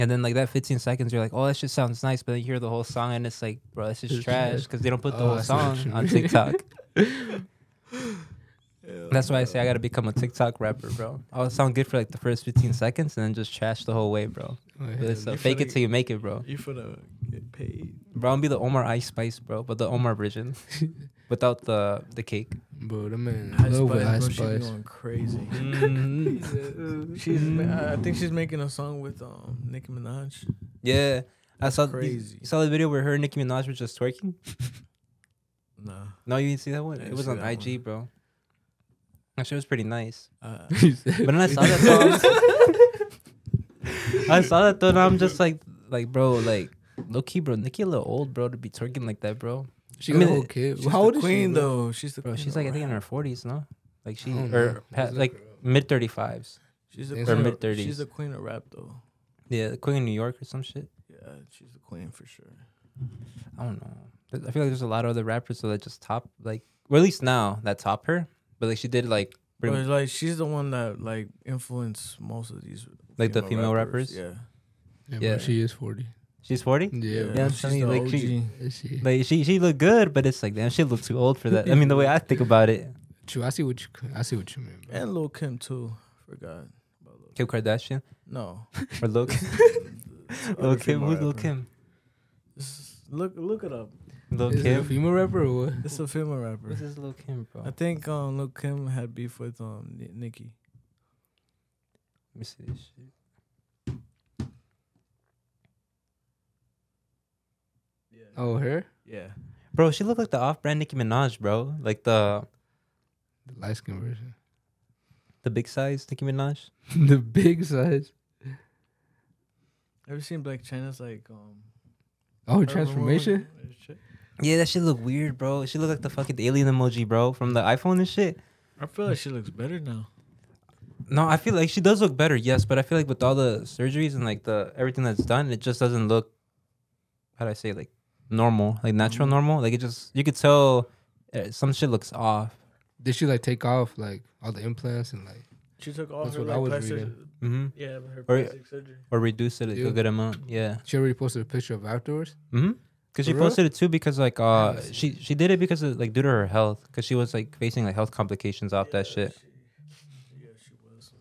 And then like that 15 seconds, you're like, oh, that shit sounds nice, but then you hear the whole song and it's like, bro, this
is
trash because they don't put the
Oh,
whole
I see what
song on. TikTok.
Yeah,
That's why I say I gotta become a TikTok rapper, bro. I'll sound good for like the first 15 seconds and then just trash the whole way, bro.
Oh, yeah.
It's,
you
fake it till you make it, bro.
You finna get paid.
Bro, I'm be the Omar Ice Spice, bro, but the Omar version without the the cake.
Bro, that man
Ice
with
Spice,
Ice
bro, she's
Spice.
going crazy.
Mm-hmm.
She's, ma- I think she's making a song with um Nicki Minaj.
Yeah, I saw
crazy.
You saw the video where her and Nicki Minaj were just twerking.
Nah,
No, you didn't see that one. It was on IG,
one.
bro. Actually, it was pretty nice.
uh,
But then I saw that though. I saw that though, and I'm just like, like, bro, like, low key, bro. Nicki a little old, bro, to be twerking like that, bro.
She
I mean,
a whole kid.
she's
How old is
queen
she, bro?
though. She's the
Bro,
queen
she's
of
like I think in her 40s, no? Like she
I
or pa- like mid 35s.
She's the
Or
queen of-
mid-thirties.
She's the queen of rap though.
Yeah, the Queen of New York or some shit.
Yeah, she's the queen for sure.
I don't know. I feel like there's a lot of other rappers that just top like, or at least now that top her. But like she did like bring,
But like she's the one that like influenced most of these
Like the female rappers?
Yeah,
Yeah,
Yeah.
bro, she is 40.
she's 40.
Yeah,
Yeah, I'm
she's
telling you,
the
like, she-
OG.
Is she?
Like she she looked good, but it's like damn, she looked too old for that. I mean, the way I think about it,
True, I see what you. I see what you mean. Bro.
and Lil Kim too. Forgot about Lil
Kim Kardashian
No,
or Lil
This
Lil Kim. Who's Lil. Kim?
This is- Look, look it up.
Lil
Is it a
Kim.
female rapper or what?
It's a female rapper.
This is Lil Kim, bro.
I think um Lil Kim had beef with um Ni- Nicki.
me see this shit.
Yeah.
Oh, her?
Yeah.
Bro, she looked like the off-brand Nicki Minaj, bro. Like the
The light skin version.
the big size Nicki Minaj.
the big size.
Ever seen Blac Chyna's like um
Oh,
urban
transformation?
woman and shit?
Yeah, that shit look weird, bro. She look like the fucking alien emoji, bro, from the iPhone and shit.
I feel like she looks better now.
No, I feel like she does look better, yes, but I feel like with all the surgeries and like the everything that's done, it just doesn't look how do I say like normal, like natural
Mhm.
normal. Like it just you could tell uh, some shit looks off.
Did she like take off like all the implants and like?
She took all
That's
her
what I
like
was
plastic,
reading.
Mm-hmm.
yeah, her
Or-
surgery.
Or reduce it like, a good amount. Yeah.
She already posted a picture of afterwards.
Mm-hmm. Because she
For
posted it too because like uh she she did it because of like due to her health because she was like facing like health complications off that shit.
yeah, she was.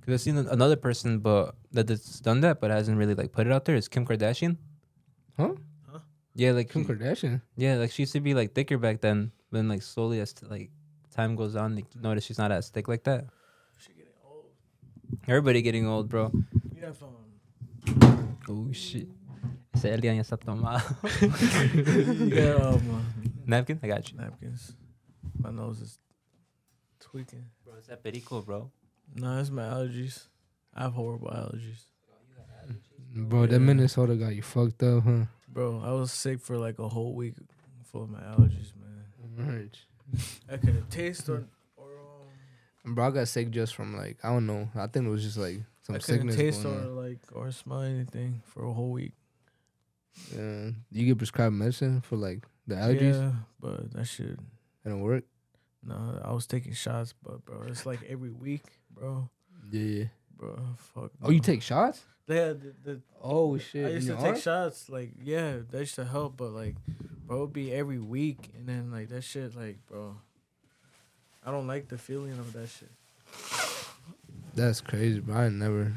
Because I've seen another person but that that's done that but hasn't really like put it out there is Kim Kardashian.
Huh? Huh?
Yeah, like
Kim
she-
Kardashian.
Yeah, like she used to be like thicker back then, but then like slowly as t- like time goes on, like, you notice she's not as thick like that.
She getting old.
Everybody getting old, bro.
You have um
Oh shit. Ese Elian ya está tomado.
you got um uh,
Napkin? I got you.
napkins. My nose is tweaking.
Bro, is that perico, bro?
No, it's my allergies. I have horrible allergies.
Bro, that
Yeah.
Minnesota got you fucked up, huh?
Bro, I was sick for like a whole week full of my allergies, man.
Right.
I couldn't taste or or um,
Bro, I got sick just from like I don't know. I think it was just like some
I couldn't
sickness
taste
going
or
on.
like or smell anything for a whole week.
Yeah. You get prescribed medicine for like the allergies.
Yeah, but that shit.
It don't work.
No, I was taking shots, but bro, it's like every week, bro.
Yeah.
Bro, fuck.
Oh, you take shots?
Yeah, the, the,
Oh shit!
I used to take
arm?
shots. Like, yeah, that used to help, but like, bro, be every week, and then like that shit, like, bro, I don't like the feeling of that shit.
That's crazy, bro. I never.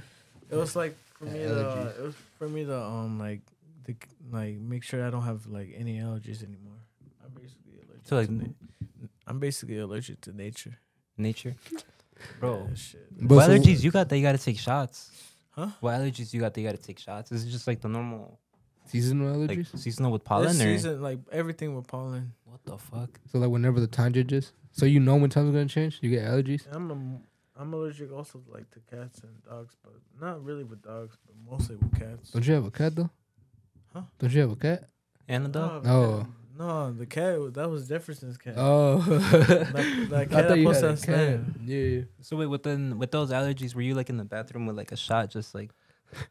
It was like for me to,
allergies.
it was for me to um like, the, like make sure I don't have like any allergies anymore. I'm basically allergic.
So, like,
to na- I'm basically allergic to nature.
Nature. Bro.
Yeah, shit.
But
what
so-
allergies you got that you gotta take shots?
Huh?
What allergies you got that you gotta take shots? Is it just like the normal
Seasonal
like
allergies.
seasonal with
This
pollen or
season, like everything with pollen.
what the fuck?
so like whenever the time changes, so you know when time's gonna change. You get allergies.
I'm a, I'm allergic also like to cats and dogs, but not really with dogs, but mostly with cats.
Don't you have a cat though?
Huh?
Don't you have a cat?
And a dog?
No,
Oh.
no, the cat that was Jefferson's cat.
Oh,
that, that
I
cat I,
thought you
posted
had a cat.
Snap.
Yeah.
So wait, within with those allergies, were you like in the bathroom with like a shot, just like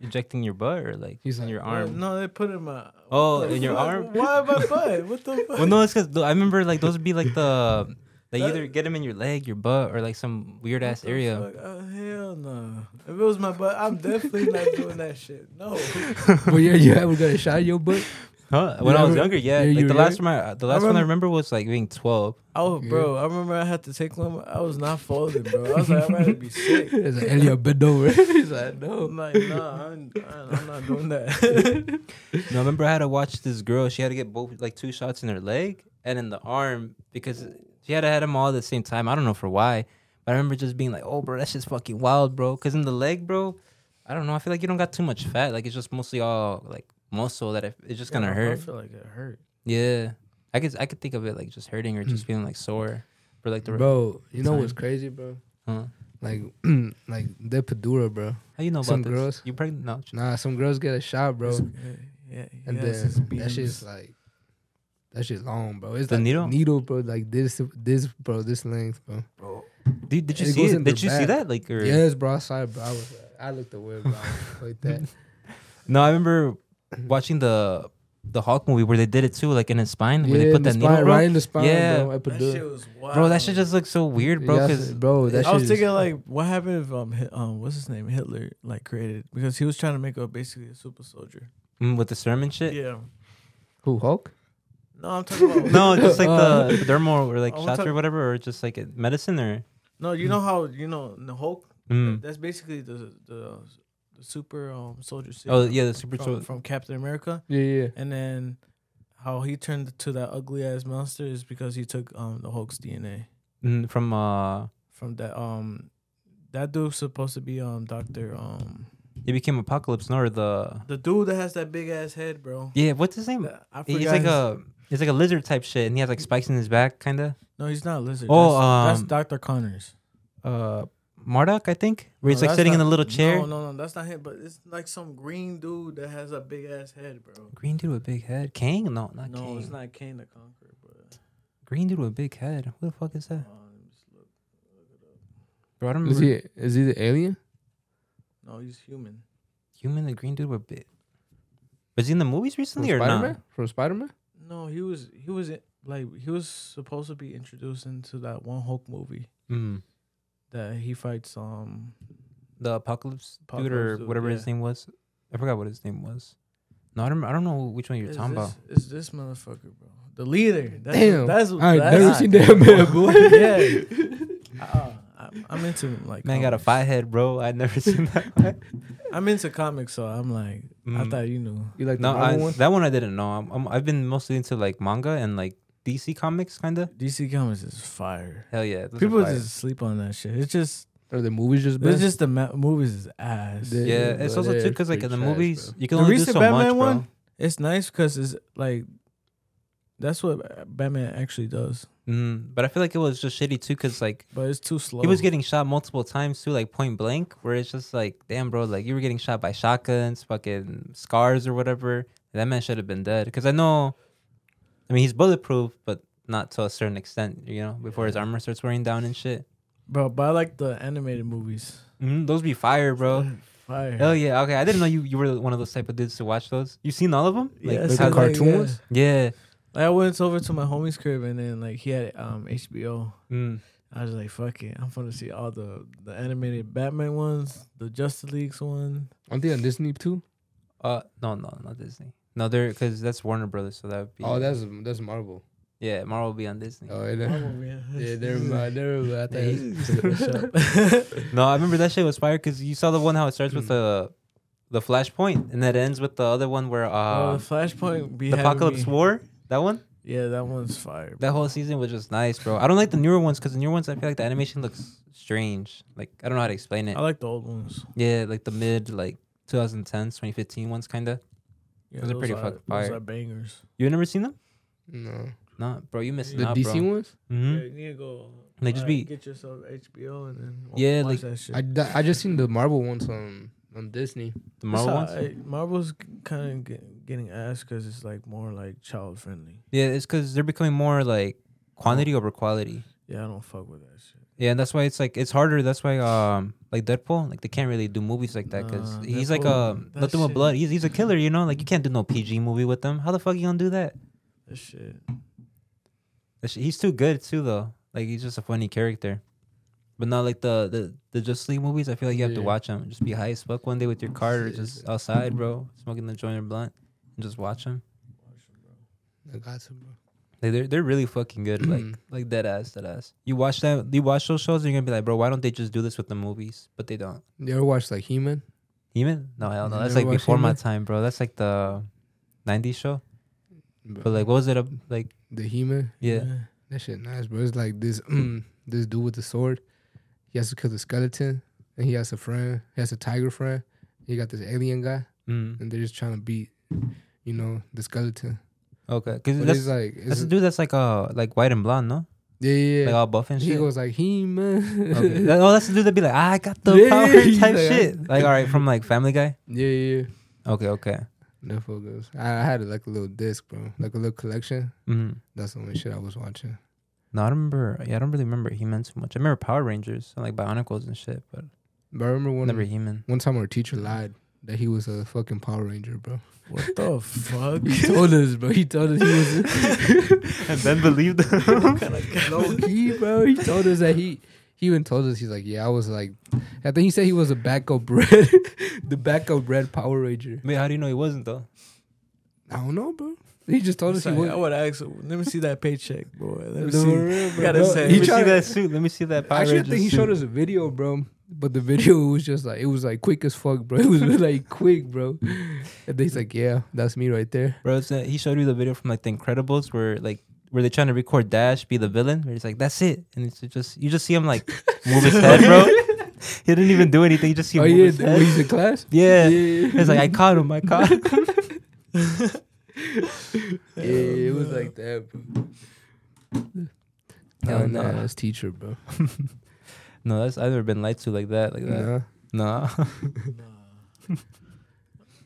injecting your butt or like
He's
in
like,
your arm?
No, they put it in my.
Oh, in your arm?
Why my butt? What the fuck?
Well, no, it's because I remember like those would be like the they
That-
either get them in your leg, your butt, or like some weird ass area.
fuck? Oh, hell no. If it was my butt, I'm definitely not doing that shit. No.
but yeah, you ever got a shot in your butt?
Huh? When I was
ever-
younger, yeah.
yeah,
like
you
the
were
last
young?
one, I, uh, the last one I remember was like being twelve.
Oh,
Yeah.
bro, I remember I had to take one. I was not folding, bro. I was like, I'd rather be sick.
It's like Elliot bend over. He's like, no.
I'm like, nah, I'm, I'm not doing that.
No, I remember I had to watch this girl. She had to get both like two shots in her leg and in the arm because she had to had them all at the same time. I don't know for why, but I remember just being like, "Oh, bro, that's just fucking wild, bro." Because in the leg, bro, I don't know. I feel like you don't got too much fat. Like it's just mostly all like muscle that it, it's just gonna
Yeah, I
hurt.
feel like it hurt.
Yeah, I could I could think of it like just hurting or just mm. feeling like sore for like the
Bro, you know what's crazy, bro?
Huh?
Like, like the Pedura, bro.
How you know about
Some
this?
girls-
You pregnant? No.
Nah, some girls get a shot, bro,
Yeah, yeah,
and then that shit's like, that shit's long, bro. It's
The
like
needle?
needle, bro. Like this, this, bro. This length, bro.
Did, did you
It
see it? Did you see that? Like, or
Yes, bro. I saw it, bro. I was, I looked away, bro. Like that.
no? I remember watching the the Hulk movie where they did it too, like in his spine, where they put
in the
that
spine,
needle, bro.
right in the spine,
Yeah.
bro.
That shit was wild.
Bro, that shit just looks so weird, bro.
Yes,
Because
bro, that
I was thinking
is-
like, what happened if um, Hit- um what's his name Hitler like created because he was trying to make a basically a super soldier.
mm, with the serum and shit.
Yeah.
who Hulk?
No, I'm talking about
No, just like
Uh,
the epidermal or like
I wanna
shots
talk-
or whatever, or just like a medicine or.
No, you know how you know the Hulk.
Mm.
That's basically the the the super um soldier.
Oh yeah, the super.
from, from Captain America,
Yeah, yeah.
and then how he turned to that ugly ass monster is because he took um the Hulk's DNA
mm, from uh,
from that um that dude's supposed to be um Doctor um
he became Apocalypse, no, or the
the dude that has that big ass head, bro.
yeah. What's his name?
That- I
He's like
his-
a he's like a lizard type shit, and he has like spikes in his back, kind of.
no, he's not a lizard.
Oh,
that's,
um,
that's Doctor Connors.
Uh, MODOK, I think, where he's
No,
like
that's
sitting in
not-
a little chair.
No, no, no, that's not him. But it's like some green dude that has a big ass head, bro.
Green dude with big head. Kang? No, not
no,
Kang.
it's not Kang the Conqueror, but
Green dude with big head. Who the fuck is that?
just look.
Bro, I don't
Is
remember.
he? Is he the alien?
No, he's human.
Human, the green dude with big. Was he in the movies
From
recently or
Spider
not?
Man? From Spider Man?
No, he was he was like he was supposed to be introduced into that one Hulk movie
Mm.
that he fights um
The apocalypse, dude or
dude,
whatever his name was. I forgot what his name was. No, I don't. I don't know which one you're
is
talking
this,
about.
Is this motherfucker, bro? The leader. That's,
Damn.
that's
I
that's,
never seen that man, boy.
yeah. I'm, I'm into like
Man got a
comics.
five head, bro. I'd never seen that.
I'm into comics, so I'm like, I
Mm.
thought you knew.
You like the
no, I,
Marvel one?
that one I didn't know. I'm, I'm, I've been mostly into like manga and like DC comics, kind of.
DC Comics is fire.
Hell yeah,
People
fire.
just sleep on that shit. It's just,
Or the movies just
it's just the ma- movies is ass.
The-
yeah.
Yeah,
It's
bro,
also too because like in the movies
bro.
you can
The
only do
recent
so
Batman
much,
one?
bro.
It's nice because it's like, that's what Batman actually does.
Mm, but I feel like it was just shitty too, because like
But it's too slow.
he was getting shot multiple times too, like point blank, where it's just like, damn, bro, like you were getting shot by shotguns, fucking scars or whatever. That man should have been dead. Because I know, I mean, he's bulletproof, but not to a certain extent, you know, before his armor starts wearing down and shit.
bro. But I like the animated movies.
Mm, those be fire, bro.
Fire.
Hell yeah. Okay, I didn't know you, you were one of those type of dudes to watch those. You seen all of them?
Yeah,
like
it's
the
like-
cartoon
yeah.
Yeah.
Like I went over to my homie's crib and then like he had um HBO.
Mm.
I was like, fuck it, I'm gonna see all the the animated Batman ones, the Justice League's one.
Aren't they on Disney too?
Uh, no, no, not Disney. No, they're because that's Warner Brothers, so that would be.
Oh, that's that's Marvel.
yeah. Marvel will be on Disney.
Oh, yeah. Yeah, never mind. Never mind. I thought it
No, I remember that shit was fire because you saw the one how it starts with the the flashpoint and that ends with the other one where uh
Oh, Flashpoint be
the Apokolips
me-
war. That one,
Yeah, that one's fire.
that whole season was just nice, bro. I don't like the newer ones because the newer ones I feel like the animation looks strange. Like I don't know how to explain it.
I like the old ones.
Yeah, like the mid like 2010s, 2015 ones, kind of.
Yeah,
Those are pretty fucking fire.
Those are bangers.
You never seen them?
no.
No, bro, you missing
The
out,
DC
bro.
ones?
hmm
Yeah, you need to go.
They just
like,
be-
get yourself HBO and then wa-
Yeah,
watch
like,
that shit.
I, d- I just seen the Marvel ones on on Disney.
The Marvel
It's
ones.
alright. Marvel's kind of get, getting ass because it's like more like child friendly.
Yeah, it's because they're becoming more like quantity over quality.
Yeah, I don't fuck with that shit.
Yeah, and that's why it's like it's harder. That's why um like Deadpool, like they can't really do movies like that because
Nah,
he's like a
that
nothing with blood. He's he's a killer, you know. Like you can't do no PG movie with him. How the fuck you gonna do that?
That shit.
That shit- He's too good too, though. Like he's just a funny character. But not like the the the Justice League movies. I feel like you have to watch them. Just be high as fuck one day with your car or just outside, bro, smoking the joint or blunt, and just watch them.
I got some, bro.
Like they're they're really fucking good. Like mm. like dead ass, dead ass. You watch that? You watch those shows, and you're gonna be like, bro, why don't they just do this with the movies? But they don't.
You ever watch like He Man?
He-Man? No, hell no.
You
That's like before my
He-Man?
time, bro. That's like the '90s show. But like, what was it? Up, like,
the He Man.
yeah.
That shit nice, bro. It's like this this dude with the sword. He has to kill the skeleton, and he has a friend. He has a tiger friend. He got this alien guy,
Mm.
and they're just trying to beat, you know, the skeleton.
Okay, because that's
it's like
that's
it's,
the dude that's like uh like white and blonde, no?
yeah, yeah.
Like
yeah.
all buff and shit.
he goes like He Man.
okay. That- oh, that's the dude that be like, I got the
Yeah,
power
yeah,
type
like,
shit. Like, all right, from like Family Guy.
yeah, yeah.
Okay, okay.
That fool goes. I, I had like a little disc, bro, like a little collection.
hmm
That's the only shit I was watching.
No, I don't remember. Yeah, I don't really remember He-Man too much. I remember Power Rangers and like Bionicles and shit, but
But I remember one
never He-Man.
one time our teacher lied that he was a fucking Power Ranger, bro.
What the fuck?
He told us, bro. He told us he was.
and then believed him.
low key, bro. He told us that he he even told us he's like, yeah, I was like, I think he said he was a backup bred, the backup bred Power Ranger.
Wait, how do you know he wasn't though?
I don't know, bro. He just told us he was.
I would ask. Let me see that paycheck, boy. Let me see.
real, bro.
gotta
No,
say,
Let
he
me see
tried-
that suit. Let me see that Power
Actually, I think he showed us a video, bro. But the video was just like it was like quick as fuck, bro. It was like quick, bro. And he's like, "Yeah, that's me right there."
Bro, it's, uh, he showed you the video from like The Incredibles where like where they're trying to record Dash be the villain. Where he's like, "That's it," and it's just you just see him like move his head, bro. he didn't even do anything. You just see him
Oh
move
yeah,
his
when
head.
he's in class.
Yeah.
yeah.
It's like I caught him. I caught him.
yeah, it was like that, bro.
Hell no.
nah, that's teacher, bro.
no, that's I've never been lied to like that. Like that.
Nah.
No.
Nah.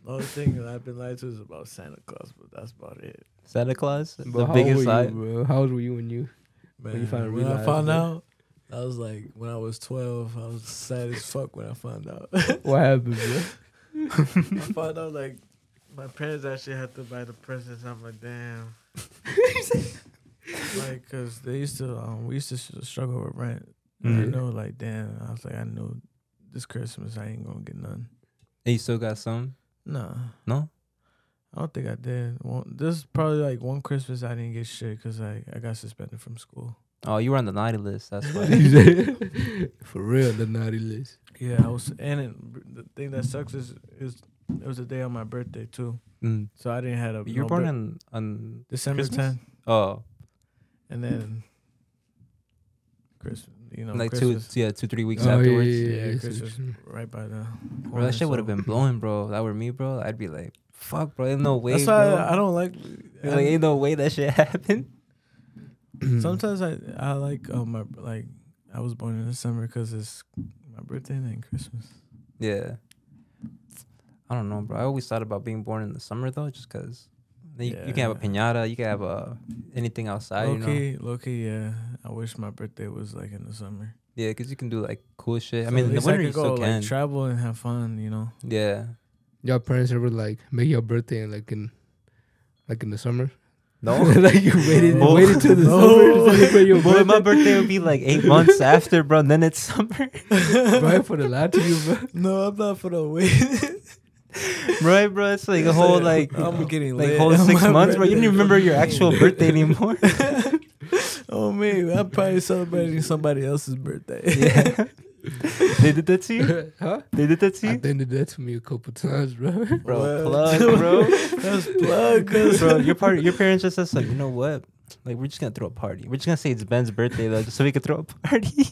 The only thing that I've been lied to is about Santa Claus, but that's about it.
Santa Claus,
But
the
how
biggest
old were
lie.
you, bro? How old were you when you?
Man,
When you finally
when I found
it.
out, I was like, when I was 12, I was sad as fuck when I found out.
What happened, bro?
I found out like my parents actually had to buy the presents. I'm like, damn. like, cause they used to, um, we used to struggle with rent. And I know, like, damn. I was like, I know this Christmas I ain't gonna get none.
And you still got some?
Nah,
No.
I don't think I did. One, this is probably like one Christmas I didn't get shit because I, I got suspended from school.
Oh, you were on the naughty list. That's why.
For real, the naughty list.
Yeah, I was, and it, the thing that sucks is, is it was the day on my birthday too,
mm.
so I didn't have a.
You were
no
born
bir-
on on
December
Christmas?
10th,
oh
and then Christmas. You know,
like
Christmas.
two yeah two three weeks
Oh,
afterwards.
yeah,
Yeah,
yeah,
Christmas right by the.
Bro,
corner,
that shit would have been blowing, bro. If that were me, bro. I'd be like, fuck, bro. There's no way,
That's why. I, I don't like.
You're like, ain't no way that shit happened.
Sometimes I I like um my like I was born in December because it's my birthday and then Christmas.
Yeah. I don't know, bro. I always thought about being born in the summer though, just because you, you can have a pinata, you can have a anything outside,
low
you know.
key, low key, yeah. I wish my birthday was like in the summer.
Yeah, because you can do like cool shit. I mean, in the winter
I
you
could
still
go,
can.
like travel and have fun. You know.
yeah.
Your parents ever like make your birthday in like in like in the summer?
No.
like you waited
No.
waited till the
No.
summer to celebrate your
Boy,
birthday.
my birthday would be like eight months after, bro. And then it's summer,
Right for the lie to you, bro.
No, I'm not for the wait.
right, bro? It's like a whole like
I'm getting
like
lit
whole six months, bro. You didn't even remember your actual birthday anymore.
oh man, I'm probably celebrating somebody else's birthday.
yeah. they did that to you.
huh?
They did that to you,
they did that to me a couple times, bro.
bro. Plug, bro.
That's plug,
bro, your part, your parents just said, like, you know what? Like, we're just gonna throw a party. We're just gonna say it's Ben's birthday though, so we could throw a party.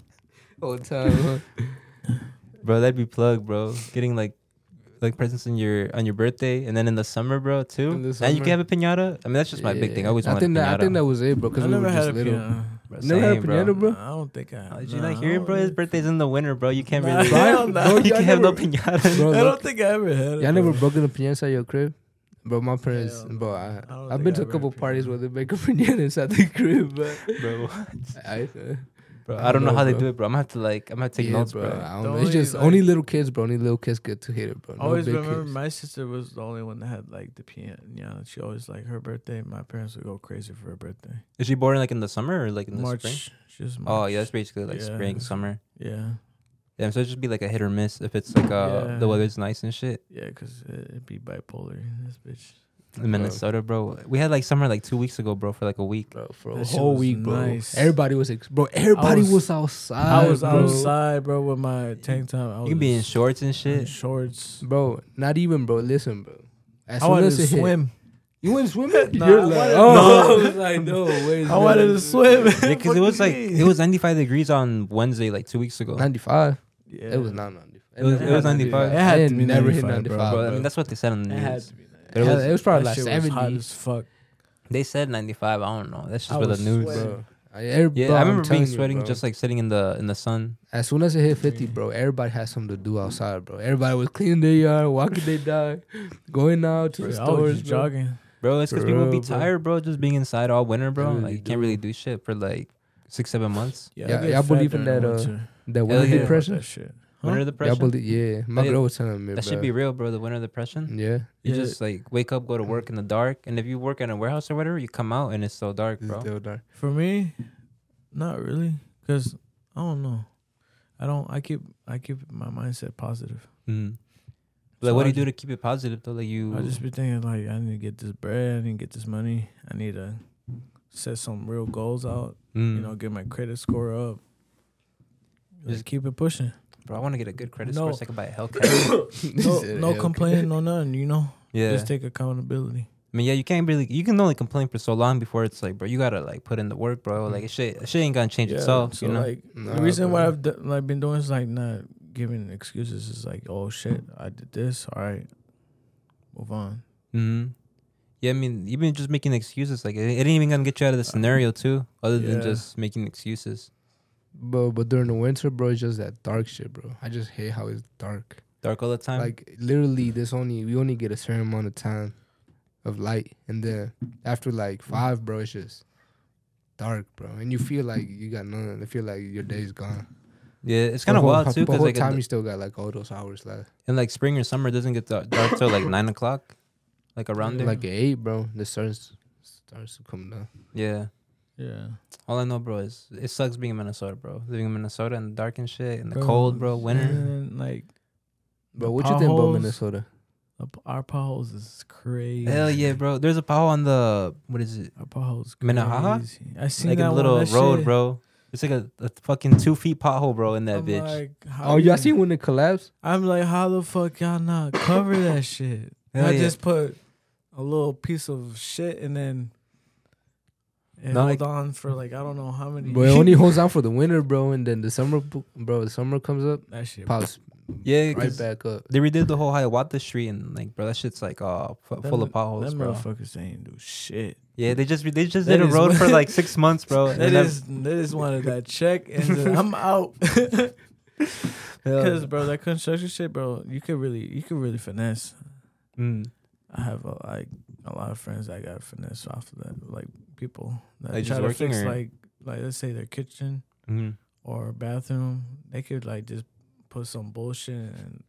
All the time, huh?
bro, that'd be plug, bro. Getting like, like presents in your on your birthday, and then in the summer, bro, too. And you can have a pinata. I mean, that's just my big thing. I always
I
wanted
think
a
that
pinata.
I think that was it, bro. Because we
never
were
had
just
a
little.
piano.
Bro,
Never had a pinata, bro?
I don't think I.
Oh, did you
nah,
not
I
hear it, bro? His birthday's in the winter, bro. You can't
Nah,
really.
hell
Bro,
no.
you can't have no pinata.
Bro,
I don't think I ever had it.
Y'all never
bro.
broken a piñata at your crib? Bro, my parents,
Hell
bro. I,
I
I've been to
I
a
ever
couple parties where they make a piñata inside the crib, but
bro.
I, uh,
bro.
I
I don't know
know,
how they do it, bro. I'm gonna have to like, I'm gonna have to take
yeah,
notes,
bro.
bro.
I don't
The
know. It's just
like-
only little kids, bro. Only little kids get to hit it, bro.
I
No
always remember
kids.
my sister was the only one that had like the piano. Yeah, she always like her birthday. My parents would go crazy for her birthday.
Is she born like in the summer or like in the
March.
spring?
She's
Oh
March.
yeah, that's basically like
Yeah.
spring, summer.
Yeah,
Yeah, so it'd just be like a hit or miss if it's like uh
Yeah.
the weather's nice and shit.
yeah, because it'd be bipolar. This bitch.
In Minnesota, bro. We had like summer like two weeks ago, bro, for like a week.
bro, for a
That shit
whole
was
week, bro.
nice.
Everybody was, ex- bro. Everybody
was-
was, outside.
I was
bro.
outside, bro, with my tank top. I
You can be in shorts and
in
shit.
shorts.
bro. Not even, bro. Listen, bro. As
I
soon
wanted to
it hit-
swim.
You went swimming?
Nah,
You're
I
like,
wanted-
oh,
No.
I was like, no, wait.
I wanted to swim.
Yeah, because it was like it was 95 degrees on Wednesday, like two weeks ago.
95.
Yeah.
It was not 95.
It was-
it was
95.
It had to be
never hit
95, bro.
95,
Bro, I mean, that's what they said on the
It had
news.
to be. 95.
But it was-
it was probably like 70.
was hot as fuck.
They said 95. I don't know. That's just
I
for the
was
news.
sweating.
bro. I, every-
Yeah,
bro,
I
I'm
remember
telling
being
you,
sweating
bro.
just like sitting in the in the sun.
As soon as it hit 50, bro, everybody had something to do outside, bro. Everybody was cleaning their yard, walking their dog, going out to
Bro,
the
I was
stores,
just
bro.
jogging.
Bro, it's because
For
people be
real, bro.
tired, bro, just being inside all winter, bro.
Really
like you can't
do.
really do shit for like six, seven months.
Yeah,
I get
y'all
fat
believe in
during
that,
the
uh,
winter.
That
Hell
winter
yeah.
depression?
That shit.
Winter
Y'all
depression.
believe, yeah. My
That-
girl was telling me,
that
bro.
should be real, bro. The winter depression.
Yeah.
You
Yeah.
just like wake up, go to work in the dark, and if you work in a warehouse or whatever, you come out and it's so dark,
It's
bro.
still dark.
For me, not really, because I don't know. I don't. I keep. I keep my mindset positive.
Mm. Like,
So
what do
I
you do
ju-
to keep it positive though? Like you,
I just be thinking like I need to get this bread. I need to get this money. I need to set some real goals out.
Mm.
You know, get my credit score up. Just
Just-
keep it pushing.
Bro, I want to get a good credit
No.
score so I can buy a Hellcat.
No, no
"Yeah,
complaining, no nothing. You know,
yeah,
just take accountability.
I mean, yeah, you can't really, you can only complain for so long before it's like, bro, you gotta like put in the work, bro. Like, it shit, shit ain't gonna change itself,
so
you know.
like
Nah,
the reason why. I've d- like been doing is like not giving excuses. Is like, oh shit, I did this. All right, move on.
hmm Yeah, I mean, even just making excuses, like it, it ain't even gonna get you out of the scenario too, other than just making excuses.
But but during the winter, bro, it's just that dark shit, bro. I just hate how it's dark.
Dark all the time.
Like literally, this only we only get a certain amount of time of light, and then after like five, bro, it's just dark, bro. And you feel like you got none. I feel like your day's gone.
yeah, it's kind of wild too, because like
time you still got like all those hours left.
And like spring or summer, doesn't get dark, dark till like nine o'clock, like around there.
Like eight, bro, the starts starts to come down.
yeah.
Yeah,
All I know, bro, is it sucks being in Minnesota, bro. Living in Minnesota in the dark and shit, and the cold, bro. Winter.
and, like
Bro, what you think about Minnesota?
the our potholes is crazy.
Hell yeah, bro. There's a pothole on the what is it?
Our potholes
Minnehaha?
I seen
like
that
a
one,
little
that
road,
shit.
bro. It's like a, a fucking two feet pothole, bro, in that
I'm
bitch.
Like,
Oh,
you-
y'all seen when it collapsed?
I'm like, how the fuck y'all not cover that shit?
Hell
I
yeah.
just put a little piece of shit and then it
No,
held
like-
on for like I don't know how many.
But it only holds on for the winter, bro, and then the summer, bro, the summer comes up,
that shit.
pops
yeah,
right
'cause
back up.
they redid the whole Hiawatha Street, and like, bro, that shit's like uh f- full of potholes,
Them
bro.
motherfuckers ain't do shit.
Yeah, they just they just
That
did a road for like six months, bro. and
They
then-
just they that check and then I'm out. Because bro, that construction shit, bro, you could really you could really finesse.
Mm.
I have a, like a lot of friends that got finesse off of that, like people that
Like,
try
just
to
working
fix
or-
like like let's say their kitchen
Mhm.
or bathroom. They could like just put some bullshit and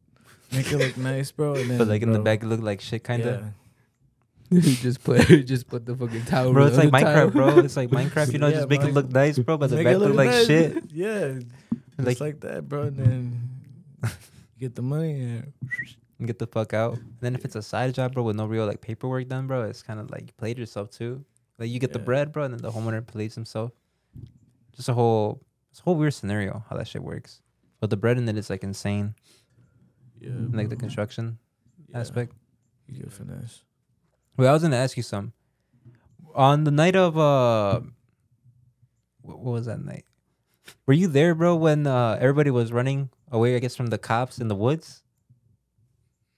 make it look nice, bro. And then,
But like in the back, it looked like shit, kind of.
yeah.
just put just put the fucking towel.
Bro, it's like Minecraft,
towel.
bro. It's like Minecraft, you know,
Yeah,
just make it look nice, bro. But the
Make
back
it
look like
nice.
shit.
Yeah,
Like-
just like that, bro. And then get the money and
and get the fuck out. And then if it's a side job, bro, with no real like paperwork done, bro, it's kind of like you played yourself too. Like you get the bread, bro, and then the homeowner plays himself. Just a whole, it's a whole weird scenario how that shit works. But the bread in it is like insane,
yeah,
and, like the construction
Yeah,
aspect.
You get finesse.
Wait, I was gonna ask you some. On the night of uh, what, what was that night? Were you there, bro, when uh everybody was running away? I guess from the cops in the woods.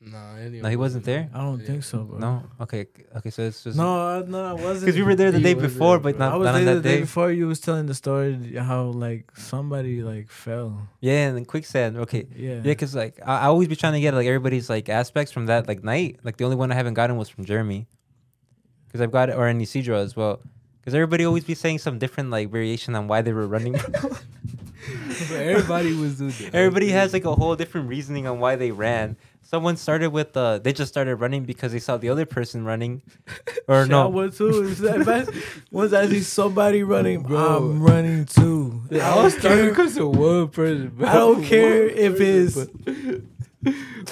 Nah, any
No, he wasn't there?
I don't think so, bro.
No. Okay. Okay. So it's just
no, no, I wasn't.
because we were there the day before,
there,
but
bro.
not,
I was
not on
there
that
the day
day.
before. You was telling the story how like somebody like fell.
Yeah, and then quicksand. Okay.
Yeah,
Yeah, because like I, I always be trying to get like everybody's like aspects from that like night. Like the only one I haven't gotten was from Jeremy, because I've got it or in Isidro as well. Because everybody always be saying some different like variation on why they were running.
Everybody was doing that.
Everybody has like a whole different reasoning on why they ran. Someone started with uh, they just started running because they saw the other person running, or no,
too. Once I see somebody running,
Bro.
I'm running too. I
I
don't
was starting
care.
because of one person. Bro.
I don't care
One
if
person,
it's-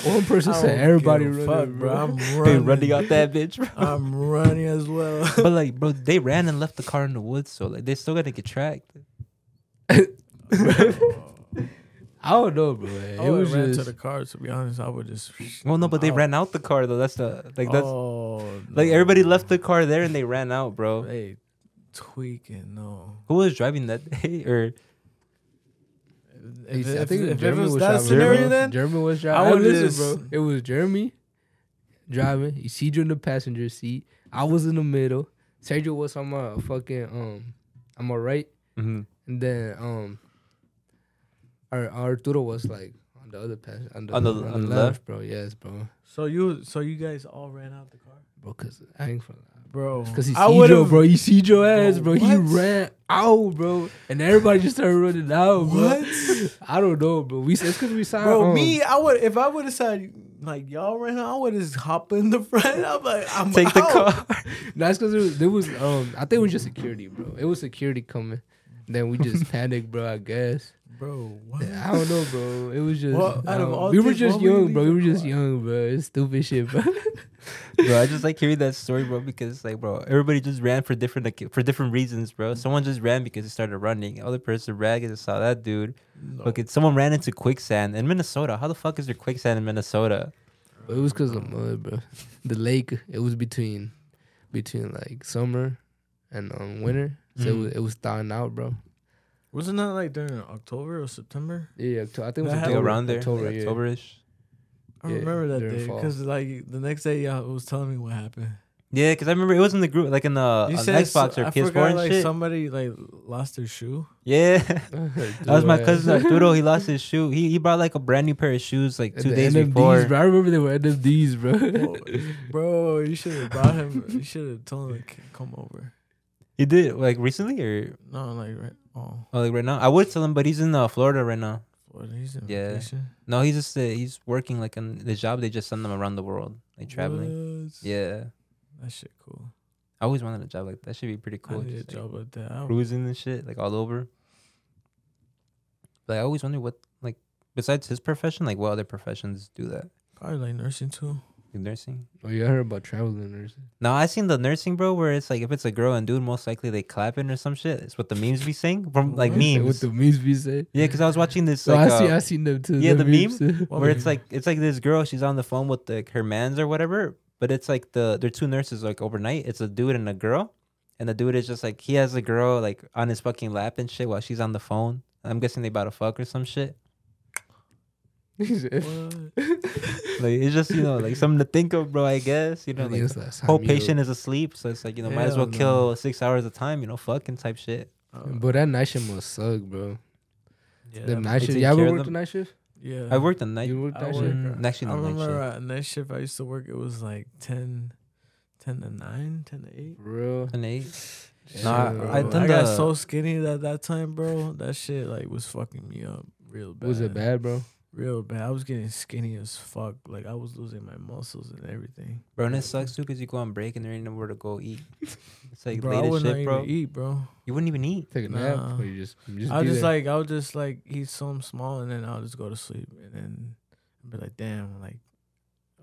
one person said everybody running,
fuck,
bro.
I'm
they
running.
running out that bitch. Bro.
I'm running as well.
but like, bro, they ran and left the car in the woods, so like they still gotta get tracked.
I don't know, bro. It
I would
was
ran
just
to the car. To be honest, I would just.
Well, no, but they ran out the car though. That's the like that's
oh,
like
no.
everybody left the car there and they ran out, bro.
Hey, tweaking. No.
Who was driving that day? Or
If,
I
if,
think
if, if it
Jeremy
was
was
that
driving.
scenario,
Jeremy,
then
Jeremy was
I
driving. I
would
listen,
just-
bro. It was Jeremy driving. Isidro in the passenger seat. I was in the middle. Sergio was on my fucking um, on my right,
Mhm.
and then um, our Arturo was like on the other pass on the
On the-
on
on
the
the
left, bro. Yes, bro.
so you so you guys all ran out the car,
Bro, cause I ain't from
bro.
Cause
I
Isidro,
would've-
bro, Isidro ass, bro.
Bro,
He ran out, bro, and everybody just started running out, bro.
What?
I don't know, bro. We it's cause we saw
Bro,
um,
me, I would if I would have said like y'all ran out, I would just hop in the front. I'm like, I'm
take the car.
That's because there was, there was um I think it was just security, bro. It was security coming. Then we just panicked, bro. I guess.
Bro. What?
I don't know, bro. It was just
Well, out of
um,
all
we were just
why would you
young, bro. We were just young, bro. It's stupid shit, bro.
bro, I just like hearing that story, bro, because like, bro, everybody just ran for different like, for different reasons, bro. Someone just ran because they started running. Other person ran because they saw that dude.
No.
Look, at someone ran into quicksand in Minnesota. How the fuck is there quicksand in Minnesota?
it was because of mud, bro. The lake. It was between between like summer and um winter, so it
Mm.
was it was thawing out, bro.
Wasn't that like during October or September?
Yeah, Octo- I think it was
That
Like
happened
October,
around there,
October,
like
yeah.
Octoberish.
I
Yeah,
remember that day because like the next day y'all was telling me what happened.
Yeah, because I remember it was in the group, like in the
you
on
said
Xbox
so-
or
I
PS4
forgot,
and
like
shit.
somebody like lost their shoe.
Yeah, that was my cousin Arturo. He lost his shoe. He he brought like a brand new pair of shoes like two days before.
bro. I remember they were NFDs, bro.
Bro, bro, you should have brought him. You should have told him to come over.
He did like recently or
No, like right. Oh,
oh, like right now. I would tell him, but he's in uh, Florida right now.
Florida. He's in
Yeah.
vacation.
No, he's just uh, he's working like on the job. They just send them around the world, like traveling.
What?
Yeah,
that shit cool.
I always wanted a job like that. Should be pretty cool.
I need a
just, like,
job like that.
Cruising and shit, like all over. But I always wonder what like besides his profession, like what other professions do that?
Probably like nursing too.
Nursing.
Oh, you heard about traveling nursing?
No, I seen the nursing, bro, where it's like if it's a girl and dude, most likely they clapping or some shit. It's what the memes be saying from like memes.
What the memes be saying?
yeah, because I was watching this
So
like
I see,
uh,
I seen them too.
yeah, the
memes.
What
where it's like it's like this girl, she's on the phone with like her mans or whatever, but it's like the they're two nurses like overnight. It's a dude and a girl, and the dude is just like he has a girl like on his fucking lap and shit while she's on the phone. I'm guessing they about to fuck or some shit.
What?
Like it's just you know like something to think of, bro. I guess you know like
it's
whole patient is asleep, so it's like you know might as well
Hell
kill six hours of time, you know, fucking type shit.
Uh,
But that night shift must suck, bro.
yeah,
the
that-
night shift. You ever worked the night shift?
Yeah,
I worked the night.
You worked
I
that
worked-
shift?
Mm, actually,
I
the night
remember
shift.
at night shift I used to work. It was like 10, 10 to nine, 10 to eight.
For real?
An eight. Nah,
bro.
I done
I got so skinny at that time, bro. That shit like was fucking me up real bad.
Was it bad, bro?
Real bad. I was getting skinny as fuck. Like I was losing my muscles and everything.
Bro, and it sucks too because you go on break and there ain't nowhere to go eat. It's like
bro, I
late as
wouldn't
shit, bro.
even eat, bro.
You wouldn't even eat.
Take a nap, or you just, you just
I was just
there?
like I would just like eat something small and then I'll just go to sleep and then I'd be like, damn, like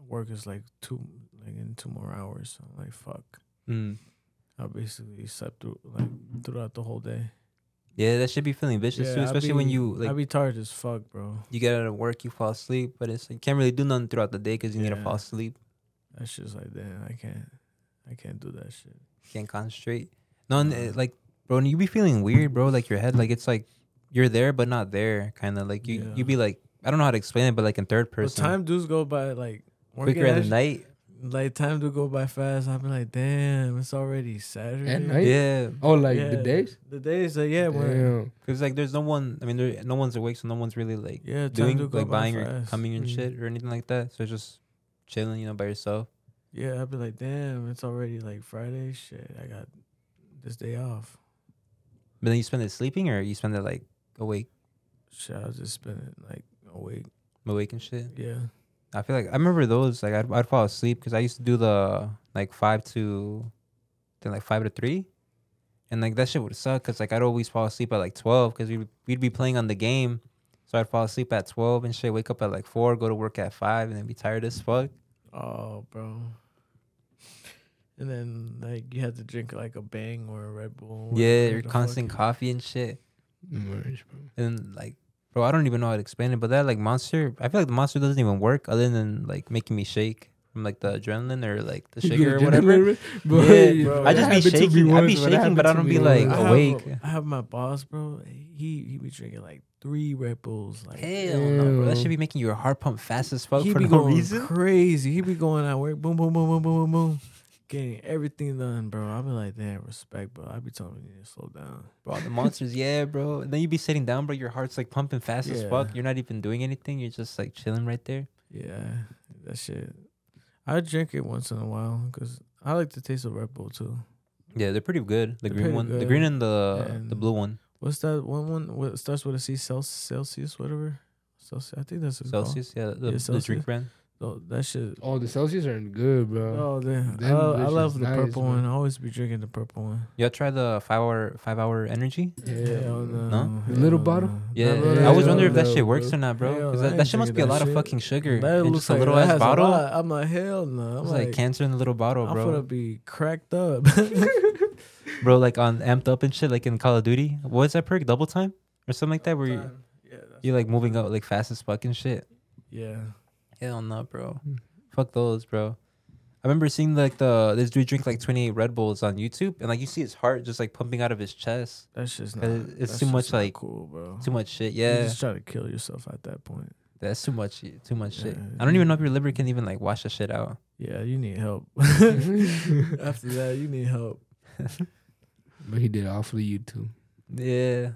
work is like two like in two more hours. I'm like, fuck.
Mm.
I basically slept through like throughout the whole day.
Yeah, that should be feeling vicious too,
I
especially when
be-
you
I
like
be tired as fuck, bro.
you get out of work, you fall asleep, but it's like, you can't really do nothing throughout the day because you need to fall asleep.
That's just like damn, I can't I can't do that shit.
can't concentrate. No, and like, bro, and you be feeling weird, bro. Like your head, like it's like you're there but not there, kind of like you.
Yeah.
You be like, I don't know how to explain it, but like in third
But
person,
time does go by like
quicker in the night.
Like time to go by fast. I've been like, damn, it's already Saturday.
night?
Yeah,
oh, like
Yeah.
the days?
The days, like yeah, when
because like there's no one. I mean, there no one's awake, so no one's really like
yeah,
doing like
by
buying or coming and
Mm.
shit or anything like that. So it's just chilling, you know, by yourself.
Yeah, I'd be like, damn, it's already like Friday. Shit, I got this day off.
But then you spend it sleeping or you spend it like awake.
shit, I was just spending like awake.
awake and shit.
Yeah.
I feel like I remember those. Like I'd, I'd fall asleep because I used to do the like five to, then like five to three, and like that shit would suck because like I'd always fall asleep at like twelve because we'd we'd be playing on the game, so I'd fall asleep at twelve and shit. Wake up at like four, go to work at five, and then be tired as fuck.
Oh, bro. And then like you had to drink like a Bang or a Red Bull.
yeah, your constant
fuck.
coffee and shit,
Merge, bro.
and like. Bro, I don't even know how to explain it, but that like monster, I feel like the monster doesn't even work other than like making me shake from like the adrenaline or like the sugar or whatever.
Bro,
Yeah,
bro.
I just be
That happened to me
shaking. I be
once, bro. That
shaking, but I don't be like.
I have,
awake.
I have my boss, bro. He he be drinking like three Red Bulls. Like
Hell no, bro. That should be making your heart pump fast as fuck
he
for
be
no
going
reason.
crazy. He be going out work, boom, boom, boom, boom, boom, boom, boom, getting everything done, bro. I'll be like, damn, respect, bro. I be telling you to slow down.
Bro, the monsters, yeah, bro. And then you be sitting down, bro. Your heart's like pumping fast as fuck. You're not even doing anything. You're just like chilling right there.
Yeah, that shit. I drink it once in a while because I like the taste of Red Bull too.
Yeah, they're pretty good. The
They're
green one, the green and the the blue one,
What's that one? One what starts with a C? Celsius, Celsius, whatever. Celsius. I think that's it's called.
Celsius. Yeah, the,
Yeah,
the drink brand.
Oh, that shit.
Oh, the Celsius are good, bro.
Oh, damn. I,
Them
I love the
nice,
purple
man.
one. I always be drinking the purple one.
Y'all try the five hour five hour energy?
Yeah.
Hell no.
No?
The little bottle?
no.
Yeah,
That little-
I always wonder if that shit works
bro.
or not, bro.
Hell,
Because that, that shit must be a lot
that
of fucking sugar.
That
and
looks
just a little ass bottle.
lot. I'm like, hell no. I'm
It's like, cancer in the little bottle, bro.
I'm
bro.
gonna be cracked up.
bro, like on amped up and shit, like in Call of Duty. What is that perk? Double time or something like that, where you
yeah, that's-
you like moving out like fast as fucking shit.
yeah.
Hell no, bro.
Hmm.
Fuck those, bro. I remember seeing like the this dude drink like 28 Red Bulls on YouTube, and like you see his heart just like pumping out of his chest.
That's just not.
It's
that's
too much, like,
cool, bro.
Too much shit.
Yeah, you
Yeah,
just try to kill yourself at that point.
that's too much. Too much shit.
Yeah.
I don't even know if your liver can even like wash the shit out.
Yeah, you need help. After that, you need help.
But he did it all for the YouTube.
Yeah,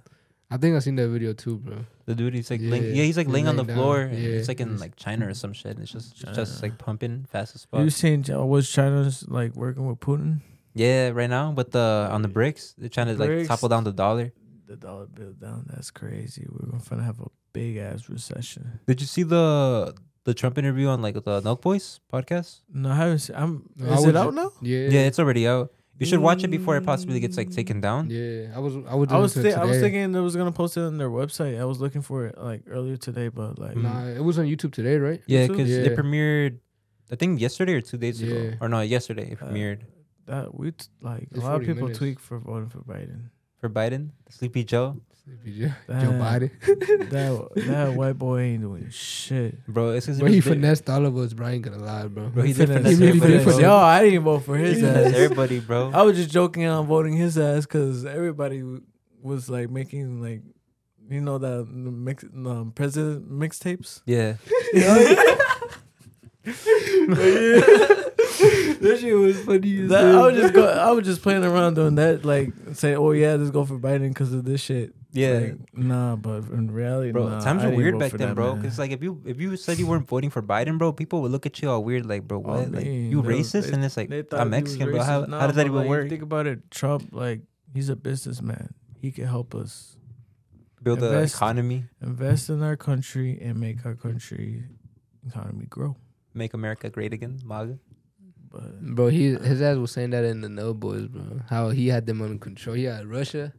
I think I seen that video too, bro.
the dude he's like
Yeah,
laying, yeah he's like
he's
laying on the
down.
floor.
Yeah,
it's like in like China or some shit. And it's just it's just like pumping fast as fuck.
You seen uh, was China's like working with Putin?
Yeah, right now with the on the BRICS, they're trying to like topple down the dollar.
The dollar bill down. That's crazy. We're gonna have a big ass recession.
Did you see the the Trump interview on like the Nelk Boys podcast?
No, I haven't. Seen, I'm.
No, I
is it out
ju-
now?
Yeah.
Yeah, it's already out. You should watch it before it possibly gets like taken down.
Yeah, I was. I was.
I was.
listening
Thi- I was thinking they was gonna post it on their website. I was looking for it like earlier today, but like
Mm.
Nah, it was on YouTube today, right?
Yeah, because they
Yeah.
premiered, I think yesterday or two days ago, or no, yesterday it
Uh,
premiered
that we t- like
It's
a lot of people
minutes.
tweak for voting for Biden.
for Biden, Sleepy Joe,
Sleepy Joe,
That-
Joe Biden.
that that white boy ain't doing shit.
bro. It's because
Bro, he finessed all of us, bro. I ain't gonna lie, bro.
Bro, he did
finessed-
finesse
He really did
everybody.
Yo, I didn't vote for his ass.
everybody, bro.
I was just joking on voting his ass because everybody was like making like, you know that the mix um, president mixtapes.
Yeah, Yeah.
that shit was funny.
That. I was just go. I was just playing around doing that, like saying, "Oh yeah, let's go for Biden because of this shit."
Yeah,
Like, nah, but in reality,
bro.
nah,
times
I
were weird back then,
that
bro. Because like if you if you said you weren't voting for Biden, bro, people would look at you all weird, like, bro,
Oh,
what? like
man,
you racist?
they-
and it's like
They
I'm Mexican, bro. How,
racist. Nah,
how does that even
like,
work?
Think about it. Trump, like, he's a businessman. He can help us
Build the economy,
invest in our country and make our country economy grow.
make America great again, MAGA.
But
Bro, he his ass was saying that in the Nelk Boys, bro. How he had them under control. He had Russia,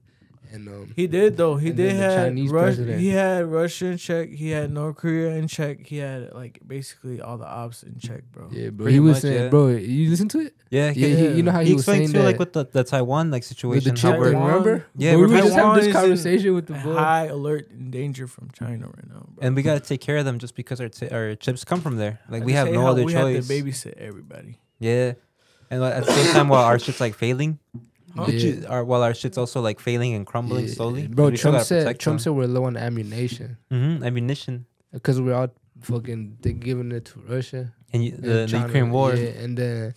and um,
he did though. He did
then the
have
Chinese
Rus-
president.
He had Russia in check. He had North Korea in check. He had like basically all the ops in check, bro.
yeah, bro.
Pretty
he was
much,
saying,
yeah.
bro, you listen to it?
Yeah,
Yeah,
he,
he, you know how he,
he
was saying
explained too,
that
like with the, the Taiwan like
with
situation.
the
how we're-
remember?
Yeah, we're
just
Taiwan
having this conversation with the boy.
High alert and danger from China right now, bro.
and we gotta take care of them just because our t- our chips come from there. Like
I
we have no
how
other
we
choice.
have to babysit everybody.
Yeah, and at the same time, while our shit's like failing,
Huh?
the
Yeah.
our, while our shit's also like failing and crumbling
Yeah,
slowly.
Bro, Trump said Trump
them.
said we're low on ammunition
Mhm, ammunition
because we're all fucking They're giving it to Russia.
and you,
and
the, the Ukraine war.
Yeah, and then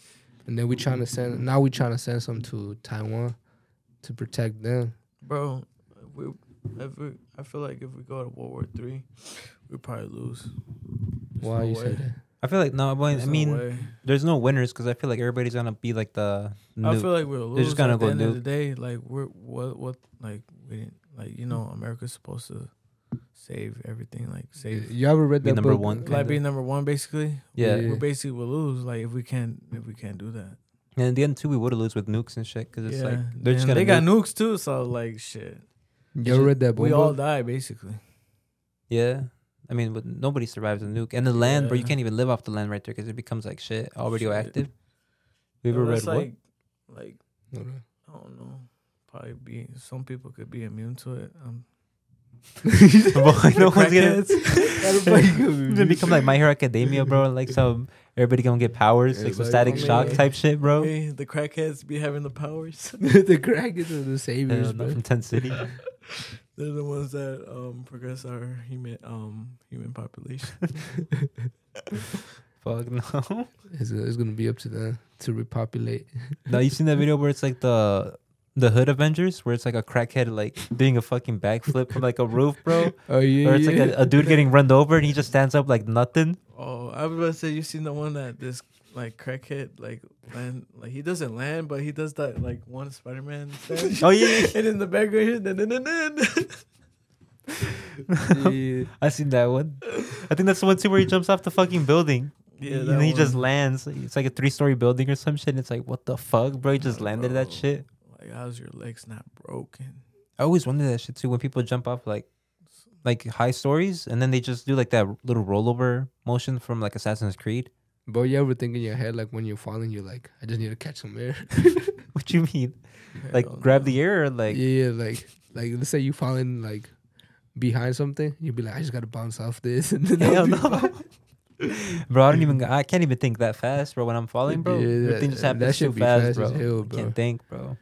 and then we trying to send now we're trying to send some to Taiwan to protect them.
Bro, if we, if we, I feel like if we go to World War Three, we probably lose. There's
Why
no
you
way.
say that?
I feel like no, but
There's
I mean,
way.
there's no winners because I feel like everybody's gonna be like the.
I feel like we'll lose.
They're just gonna
at
go
the end of the day. Like we're what what like we didn't like you know America's supposed to save everything, like save,
You ever read
Be
that
number
book?
one,
like
kinda.
be number one basically.
Yeah.
Yeah.
we basically will lose. Like if we can't, if we can't do that.
And in the end too, we would have lose with nukes and shit because it's
yeah,
like they're just gonna.
they got
nuke-
nukes too, so like shit.
You ever read that book?
We all die basically.
Yeah. I mean, but nobody survives a nuke. And the land, bro, you can't even live off the land right there because it becomes like shit, all radioactive. We ever
Yo,
read
that's
what?
like, like
Hold.
I don't know. Probably be some people could be immune to it. Um,
Boy, no one's gonna.
crackheads.
It's gonna become like My Hero Academia, bro. Like some everybody gonna get powers, like some
Everybody
static
gonna
shock
get-
type shit, bro.
Hey, the crackheads be having the powers.
the crackers are the
Hell
saviors,
no,
bro.
from Tent City.
They're the ones that um progress our human um human population.
Fuck no.
It's, it's gonna be up to them to repopulate.
now you seen that video where it's like the the Hood Avengers, where it's like a crackhead like doing a fucking backflip from like a roof, bro.
Oh yeah,
Or it's like a, a dude getting run over and he just stands up like nothing.
Oh, I was about to say you seen the one that this like crackhead like land like he doesn't land, but he does that like one Spider Man.
Oh yeah,
and in the background here, dun, dun, dun, dun.
I seen that one. I think that's the one too where he jumps off the fucking building.
yeah,
and he just lands. It's like a three story building or some shit. And it's like, what the fuck, bro? He just
Yeah,
landed that shit.
Like, how's your legs not broken?
I always wonder that shit too when people jump off like like high stories and then they just do like that little rollover motion from like Assassin's Creed.
But you ever think in your head like when you're falling, you're like, I just need to catch some air.
What you mean? Like grab
no.
the air or like
yeah, yeah, like like let's say you falling like behind something, you'd be like, I just gotta bounce off this, and then
Hell no. Bro, I don't even I can't even think that fast, bro, when I'm falling, bro.
Yeah, that-
Everything just happens too fast,
fast
bro.
hell,
I
bro.
can't think, bro.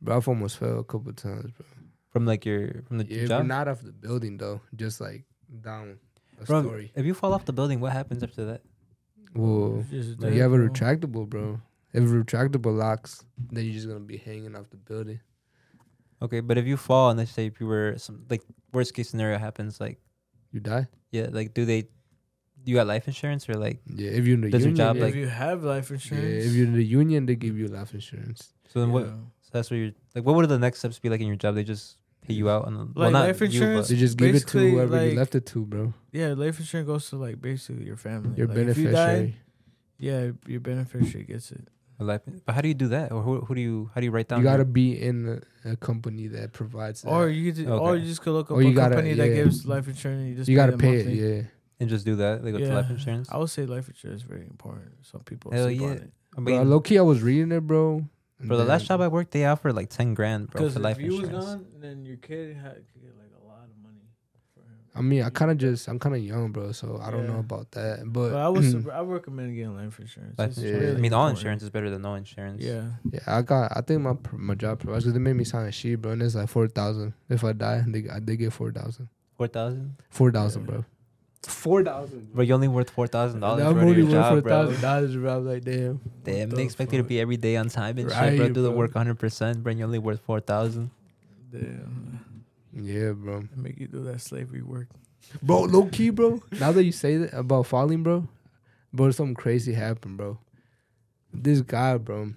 Bro, I've almost fell a couple times, bro.
From like your from the
Yeah,
job.
not off the building though, just like down a
Bro,
story.
if you fall off the building, what happens after that?
Whoa.
Just
Like
dead,
you have a retractable, bro. If retractable locks, then you're just gonna be hanging off the building.
Okay, but if you fall and let's say if you were some like worst case scenario happens, like
You die.
yeah, like do they you got life insurance or like
Yeah, if you're in the
Does your job,
yeah,
If
like-
you have life insurance.
yeah, if you're in the union, they give you life insurance.
so then what so that's what you're like what would the next steps be like in your job? They just pay you out on the well, not
life
you,
insurance?
but-
They just give it to
Basically,
whoever you left it to, bro.
Yeah, life insurance goes to like basically your family.
Your
like, If you
beneficiary.
die, yeah, your beneficiary gets it.
a life but how do you do that? Or who, who do you how do you write down
You gotta
your-
be in a, a company that provides that.
Or you could, or you just could look up
Or
a
you gotta-
company that gives life insurance. And you just
you gotta
them
pay it, yeah.
and just do that? They go to
Yeah.
life insurance?
I would say life insurance is very important. Some people
Hell
sleep on
yeah.
it.
I
Bro,
mean
low key, I was reading it, bro. And
for the last job I worked, they offered like ten grand, bro,
Because
for
if
life
you was
insurance.
gone, then your kid had, could get like a lot of money. For him.
I mean, I kind of just, I'm kind of young, bro, so I don't know about that. But,
But I was, I would recommend getting life insurance.
Life
It's
Yeah.
insurance.
really
I mean, all
important.
insurance is better than no insurance.
Yeah,
yeah, I got, I think my pr- my job provides because they made me sign a sheet, bro, and it's like four thousand. If I die, they they get four thousand.
four thousand.
Four thousand,
Yeah.
bro. Four thousand.
But you're only worth four thousand dollars
I'm
for
only
your
worth
job,
four
bro.
thousand dollars, bro. I'm like, damn.
Damn,
What
they
the
expect you to be every day on time and shit, bro.
Right,
Do the work 100, percent but you're only worth four thousand.
damn.
Yeah, bro.
They make you do that slavery work.
Bro, low key, bro. Now that you say that about falling, bro, bro, something crazy happened, bro. This guy, bro,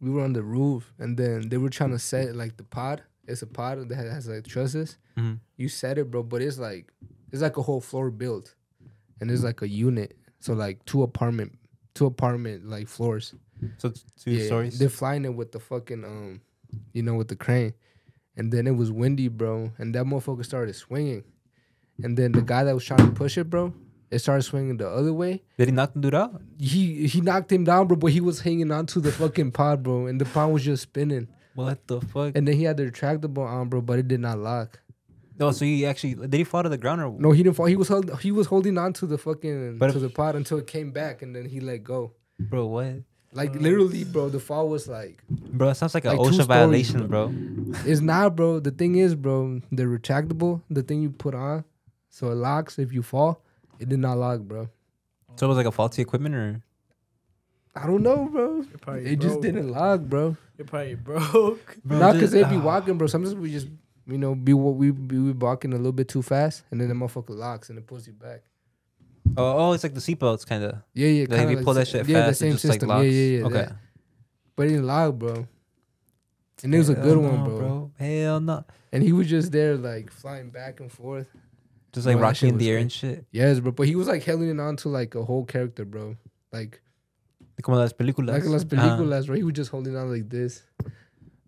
we were on the roof, and then they were trying to set like the pod. It's a pod that has like trusses.
Mm-hmm.
You set it, bro, but it's like it's like a whole floor built, and it's like a unit. So like two apartment, two apartment like floors.
So two
Yeah,
stories.
They're flying it with the fucking um, you know, with the crane, and then it was windy, bro, and that motherfucker started swinging, and then the guy that was trying to push it, bro, it started swinging the other way.
Did he knock the dude out?
He he knocked him down, bro, but he was hanging onto the fucking pod, bro, and the pod was just spinning,
What the fuck?
and then he had the retractable on, bro, but it did not lock.
No, so he actually did he fall to the ground or
No, he didn't fall. He was held, he was holding on to the fucking
But
to
if-
the pot until it came back, and then he let go.
bro? What?
Like literally, bro, the fall was like
Bro, it sounds like a
Like two
OSHA
stories,
violation, bro.
It's not, bro. The thing is, bro, the retractable, the thing you put on, so it locks if you fall. It did not lock, bro.
So it was like a faulty equipment, or
I don't know, bro.
You're probably
It just
broke.
didn't lock, bro.
You're probably broke.
Bro,
Not
just-
because they'd be
ah.
walking, bro. Sometimes we just, you know, be what we be we walking a little bit too fast, and then the motherfucker locks and it pulls you back.
oh, oh, it's like the seatbelts, kind of.
Yeah, yeah.
Like if you pull that shit
yeah,
fast,
the
it
same
just like
system.
locks.
yeah, yeah, yeah.
Okay.
that. But it didn't lock, bro. And it was a
Hell
good one,
no,
bro.
Hell no.
And he was just there, like flying back and forth.
Just like
Bro,
rocking in the air
good.
and shit.
Yes, bro. But he was like holding on to like a whole character, bro. Like
Como las películas.
like las películas, bro. He was just holding on like this.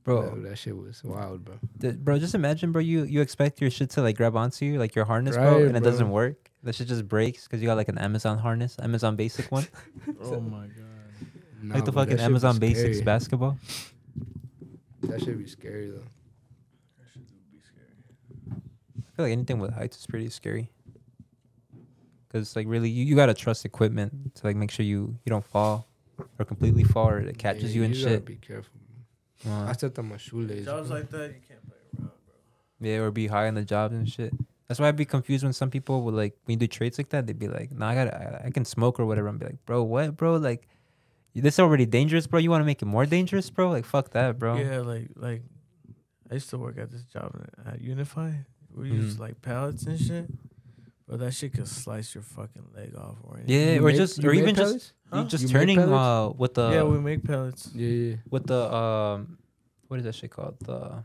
Bro,
Bro, that shit was wild, bro.
th- bro, just imagine, bro. You you expect your shit to like grab onto you, like your harness, bro,
Right,
and it doesn't work. That shit just breaks because you got like an Amazon harness, Amazon Basic one,
Oh my god.
Nah,
like the fucking Amazon Basics
scary.
basketball.
That should be scary though.
That shit do be scary.
I feel like anything with heights is pretty scary. Cause like really, you, you gotta trust equipment to like make sure you you don't fall or completely fall or it catches
Yeah,
you and shit.
Be careful.
Uh,
I stepped on my shoelace.
Jobs
bro.
like that, you can't play around, bro.
Yeah, or be high on the job and shit. That's why I'd be confused when some people would like when you do trades like that. They'd be like, "Nah, I got, to I can smoke or whatever." I'm be like, "Bro, what, bro? Like, this already dangerous, bro. You want to make it more dangerous, bro? Like, fuck that, bro."
Yeah, like like I used to work at this job at- at Unify. We use
Mhm.
like pallets and shit. But that shit could slice your fucking leg off or anything.
Yeah,
You
or
make-
just,
you
or
make
even just,
pellets?
you just
You make
turning uh with the
yeah, we make pellets.
Yeah, yeah.
with the um, what is that shit called? The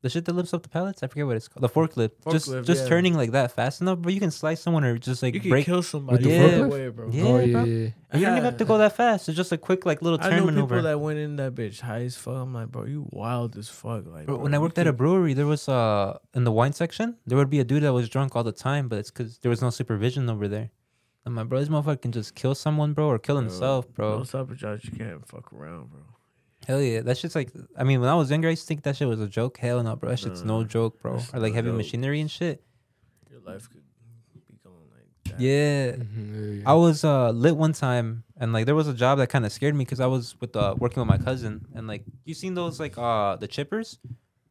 the shit that lifts up the pallets. I forget what it's called. The forklift. just
Forklift,
just
yeah.
turning like that fast enough, but you can slice someone or just like
you can
break.
kill somebody
the
that
forklift?
way, bro.
Yeah,
oh,
bro.
yeah, yeah.
you don't even have to go that fast. It's just a quick like little
I
turn
know
maneuver.
people that went in that bitch high as fuck. I'm like, bro, you wild as fuck. Like,
Bro,
bro,
when I worked at a brewery, there was uh in the wine section, there would be a dude that was drunk all the time, but it's because there was no supervision over there. And my like, bro, motherfucker can just kill someone, bro, or kill himself, bro.
No type of you can't fuck around, bro.
Hell yeah, that shit's like. I mean, when I was younger, I used to think that shit was a joke. Hell no, bro, that shit's no
Nah,
joke, bro. Or like
no
heavy
joke.
machinery and shit.
Your life could be going like that.
Yeah.
Mhm, yeah, yeah.
I was uh, lit one time, and like there was a job that kind of scared me because I was with uh, working with my cousin, and like you seen those like uh the chippers,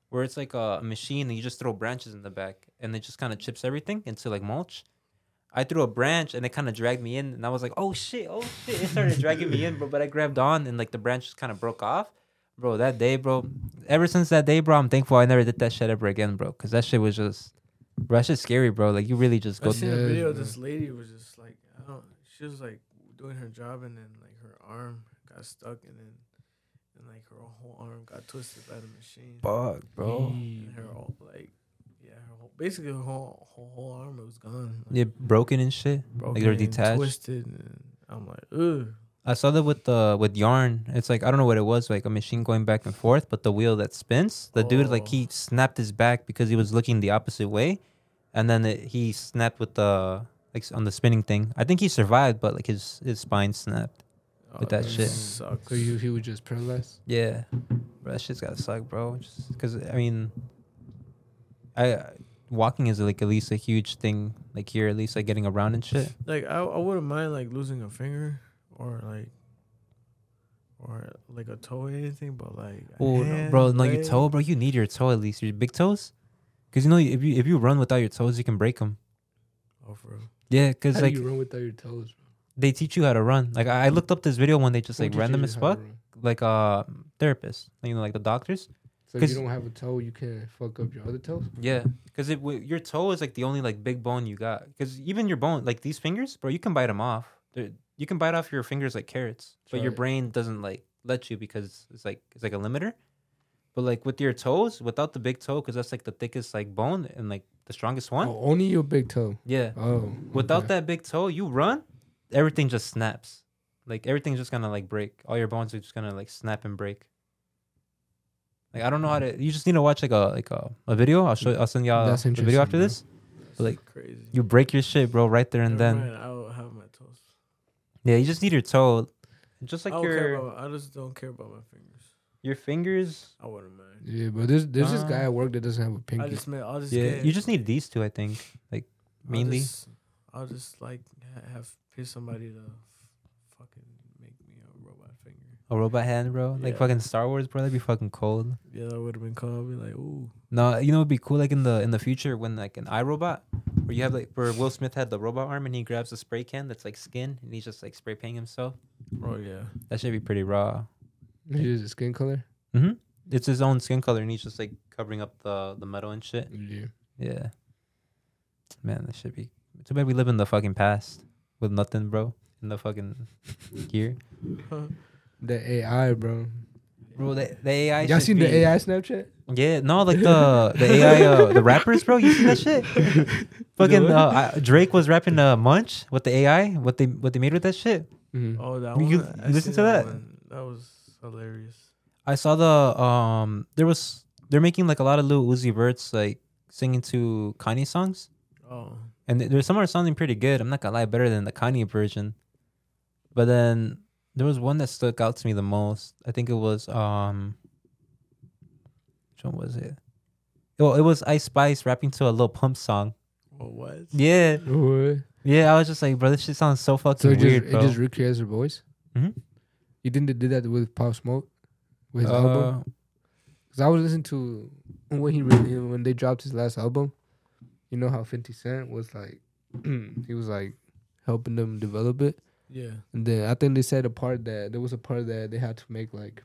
where it's like a machine and you just throw branches in the back, and it just kind of chips everything into like mulch. I threw a branch and it kind of dragged me in, and I was like, "Oh shit, oh shit!" It started dragging me in, bro. But I grabbed on, and like the branch just kind of broke off, bro. That day, bro. Ever since that day, bro, I'm thankful I never did that shit ever again, bro. Cause that shit was just, bro, that shit's scary, bro. Like you really just
I
go.
seen a
Yeah,
video.
bro.
This lady was just like, I don't. She was like doing her job, and then like her arm got stuck, and then and like her whole arm got twisted by the machine.
Fuck, bro.
And her whole, like, yeah, her whole, basically her whole, whole whole arm was gone. Like,
Yeah, broken and shit.
broken
they're detached.
twisted. And I'm like, ugh.
I saw that with the with yarn. It's like I don't know what it was, like a machine going back and forth, but the wheel that spins. The dude like
Oh.
he snapped his back because he was looking the opposite way, and then it, he snapped with the like on the spinning thing. I think he survived, but like his his spine snapped. Oh, with that shit.
sucks.
So you, he was just paralyzed.
Yeah, bro, that shit's gotta suck, bro. Just because I mean, I walking is like at least a huge thing. Like here, at least like getting around and shit.
like I, I wouldn't mind like losing a finger or like or like a toe or anything, but like
Oh,
hand,
bro, no, your toe, bro. You need your toe at least. Your big toes, because you know if you if you run without your toes, you can break them.
Oh, for real.
Yeah, because like
do you run without your toes? Bro?
they teach you how to run. Like I I looked up this video when they just
Who
like
teaches
random as fuck,
run?
like uh therapists, you know, like the doctors.
So if you don't have a toe, you can't fuck up your other toes.
Yeah, because it w- your toe is like the only like big bone you got. Because even your bone, like these fingers, bro, you can bite them off. They're, you can bite off your fingers like carrots, but your brain doesn't like let you because it's like it's like a limiter. But like with your toes, without the big toe, because that's like the thickest like bone and like the strongest one.
Oh, only your big toe.
Yeah,
Oh,
without
okay.
that big toe, you run, everything just snaps. Like everything's just gonna like break. All your bones are just gonna like snap and break. Like I don't know how to. You just need to watch like a like a, a video. I'll show. I'll send y'all
That's
the video after
interesting,
this.
That's
Like,
crazy.
You break your shit, bro, right there and
Never
then.
mind, I don't have my toes.
Yeah, you just need your toe, just like
I
your
about. I just don't care about my fingers.
your fingers.
I wouldn't mind.
Yeah, but there's there's this
Uh,
guy at work that doesn't have a pinky.
just meant I'll just
Yeah,
get,
you just need these two, I think. Like
I'll
mainly.
just- I'll just like have pay somebody to f- fucking make me a robot finger.
A robot hand, bro. Like
Yeah.
fucking Star Wars, bro. That'd be fucking cold.
Yeah, that would have been cool. I'd be like, ooh,
No, you know it'd be cool like in the in the future when like an I, Robot where you have like where Will Smith had the robot arm and he grabs a spray can that's like skin and he's just like spray painting himself.
oh yeah.
That should be pretty raw.
He has a skin color.
Mm-hmm. It's his own skin color and he's just like covering up the the metal and shit.
Yeah.
Yeah. Man, that should be too bad we live in the fucking past with nothing, bro. In the fucking gear.
The AI, bro.
Bro, the, the AI.
Y'all
should
seen the AI Snapchat?
Yeah, no, like the the AI, uh, the rappers, bro. You see that shit? Fucking
what?
uh, I- Drake was rapping uh, Munch with the AI. What they what they made with that shit?
Mm-hmm.
Oh, that
You-
one.
you
I
listen to that?
one. That was hilarious.
I saw the um. There was they're making like a lot of little Uzi Verts like singing to Kanye songs,
Oh,
and th- there's some are sounding pretty good. I'm not gonna lie, better than the Kanye version. But then there was one that stuck out to me the most. I think it was um. Which one was it? Well, it was Ice Spice rapping to a Lil Pump song.
what was?
Yeah,
What?
yeah. I was just like, bro, this shit sounds so fucking
So it just
weird,
it just recreates her voice.
Mhm.
You didn't do that with Pop Smoke, with his album.
Uh,
Cause I was listening to when he really when they dropped his last album. You know how Fifty Cent was like, he was like helping them develop it,
Yeah.
and then I think they said a part that there was a part that they had to make like,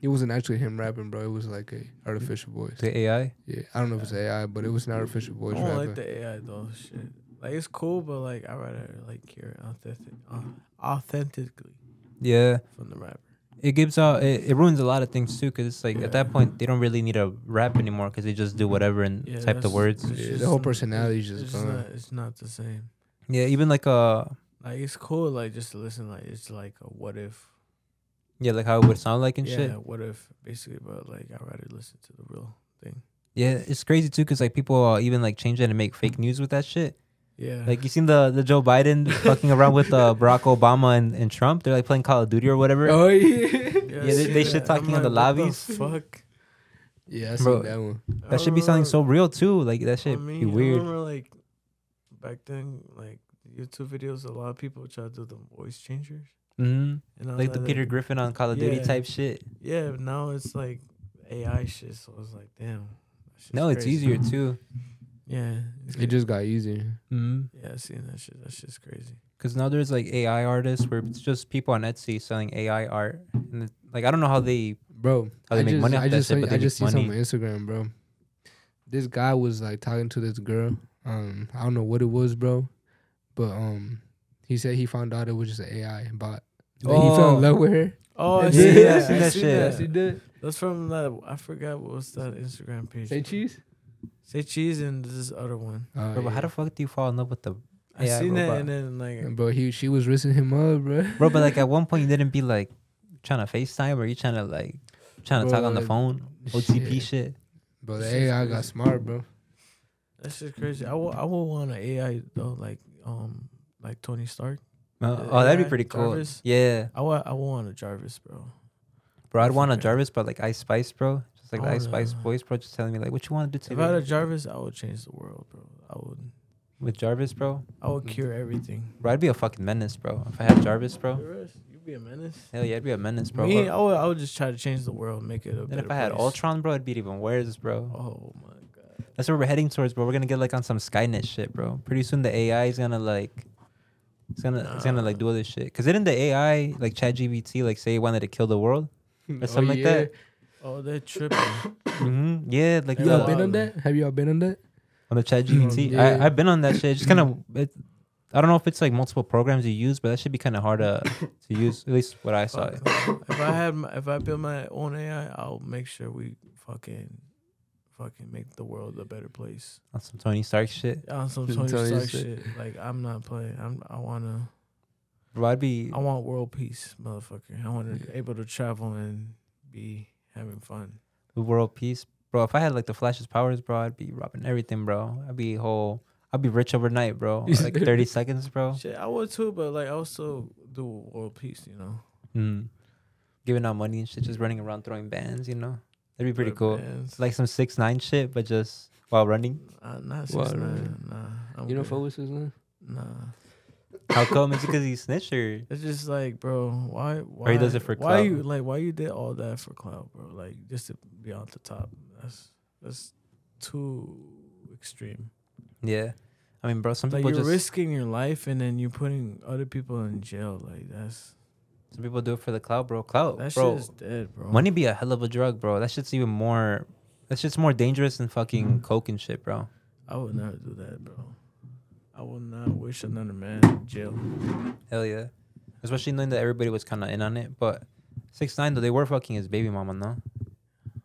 it wasn't actually him rapping, bro. It was like a artificial voice.
the AI.
Yeah, I don't know if it's AI, but it was an artificial voice
I don't
rapping.
like the AI though. Shit. Like it's cool, but like I rather like hear it authentic, uh, authentically
Yeah,
from the rapper.
it gives out. It, it ruins a lot of things too, because it's like at that point they don't really need to rap anymore, because they just do whatever and
Yeah,
type the words.
Yeah, the whole personality is just
just
gone.
not. It's not the same.
Yeah, even like uh,
Like it's cool, like just to listen. Like it's like a what if.
yeah, like how it would sound like and
yeah,
shit.
what if basically, but like I'd rather listen to the real thing.
Yeah, it's crazy too, because like people uh, even like change it and make fake news with that shit.
Yeah.
Like you seen the the Joe Biden fucking around with uh, Barack Obama and, and Trump. They're like playing Call of Duty or whatever.
Oh yeah,
yeah,
they-
I
they shit talking
I'm
in the
like, what
lobbies.
fuck.
yeah, I
Bro,
seen that one.
That should be something so real too. Like that should
I mean,
be
I
weird.
remember like back then, like YouTube videos, a lot of people try to do the voice changers.
Mm-hmm.
And
Like the
that,
Peter Griffin on Call of Duty type shit.
Yeah, but now it's like AI shit. So it's like, damn. that shit's
No, it's
crazy.
easier too.
Yeah.
It just got easier.
Mm-hmm.
Yeah, I seen that shit. That shit's crazy.
Because now there's like AI artists where it's just people on Etsy selling AI art. And it, like I don't know how they
bro.
How they
I
make
just,
money off
I
that
just,
shit,
saw-
but they
I just see something on. Instagram, bro. This guy was like talking to this girl. Um, I don't know what it was, bro, but um, he said he found out it was just an AI bot. Like, he fell
Oh.
in love with her.
Oh, I
Yeah,
seen
yeah,
that.
I seen that
seen
shit.
that.
He did.
That's from that. I forgot what was that Instagram page.
Say cheese.
Say cheese and this other one.
Oh,
bro, but how the fuck do you fall in love with the
I
AI
seen that
robot?
and then like
And bro, he she was risking him up, bro.
Bro, but like at one point you didn't be like trying to FaceTime or you trying to like trying to talk on the phone. OTP
shit.
shit.
Bro, the
Shit's
AI got smart, bro.
that's just crazy. I will. I will want an AI though, like um, like Tony Stark.
Oh,
The
oh, that'd be pretty cool.
Jarvis?
Yeah.
I want. I want a Jarvis, bro.
Bro, I'd want a Jarvis, but like Ice Spice, bro. Just like
I
the Ice Spice voice, bro, just telling me like what you want to do today?
If I had a Jarvis, I would change the world, bro. I would.
with Jarvis, bro.
I would cure everything.
Bro, I'd be a fucking menace, bro. If I had Jarvis, bro.
You'd be a menace.
Hell yeah, I'd be a menace, bro.
Me, I would. I would just try to change the world, make it a
then if I had
place.
Ultron, bro, it'd be even worse, bro.
Oh my.
That's where we're heading towards, bro. We're gonna get like on some Skynet shit, bro. Pretty soon the AI is gonna like, it's gonna it's gonna like do all this shit. Cause didn't the AI like ChatGPT like say it wanted to kill the world or something like that?
Oh, they're tripping.
hmm Yeah, like
Yeah,
You all been on that? Have you all been on that?
on the ChatGPT.
Yeah.
I I've been on that shit. It's kind of it. I don't know if it's like multiple programs you use, but that should be kind of hard to to use. At least what I saw.
If I had, my, if I build my own AI, I'll make sure we fucking, fucking make the world a better place.
On some Tony Stark shit.
On some
Just
Tony Stark
shit.
shit. Like I'm not playing. I'm. I wanna.
Bro, I'd be
I want world peace, motherfucker. I want to be able to travel and be having fun.
the world peace, bro. If I had like the Flash's powers, bro, I'd be robbing everything, bro. I'd be whole. I'd be rich overnight, bro. Like thirty seconds, bro.
Shit, I would too, but like I also do world peace. You know,
Mm. Giving out money and shit, just running around throwing bands, you know. That'd be pretty cool.
man, it's
Like some six nine shit, but just while running.
uh, not six
Wow,
nine. Nah, I'm
You know,
good.
Focus is now?
Nah.
How come? Is it because he snitched or?
It's just like, bro, why? why
he does it for
Cloud?
Why
you like? Why you did all that for clout, bro? Like just to be on the top. That's that's too extreme.
Yeah. I mean, bro, some
Like
people
you're
just
risking your life and then you're putting other people in jail. Like that's
some people do it for the clout, bro. Clout,
that
bro.
shit is dead, bro.
Money be a hell of a drug, bro. That shit's even more. That shit's more dangerous than fucking mm-hmm. coke and shit, bro.
I would never do that, bro. I would not wish another man in jail.
Hell yeah. Especially knowing that everybody was kind of in on it. But Six nine though they were fucking his baby mama, no?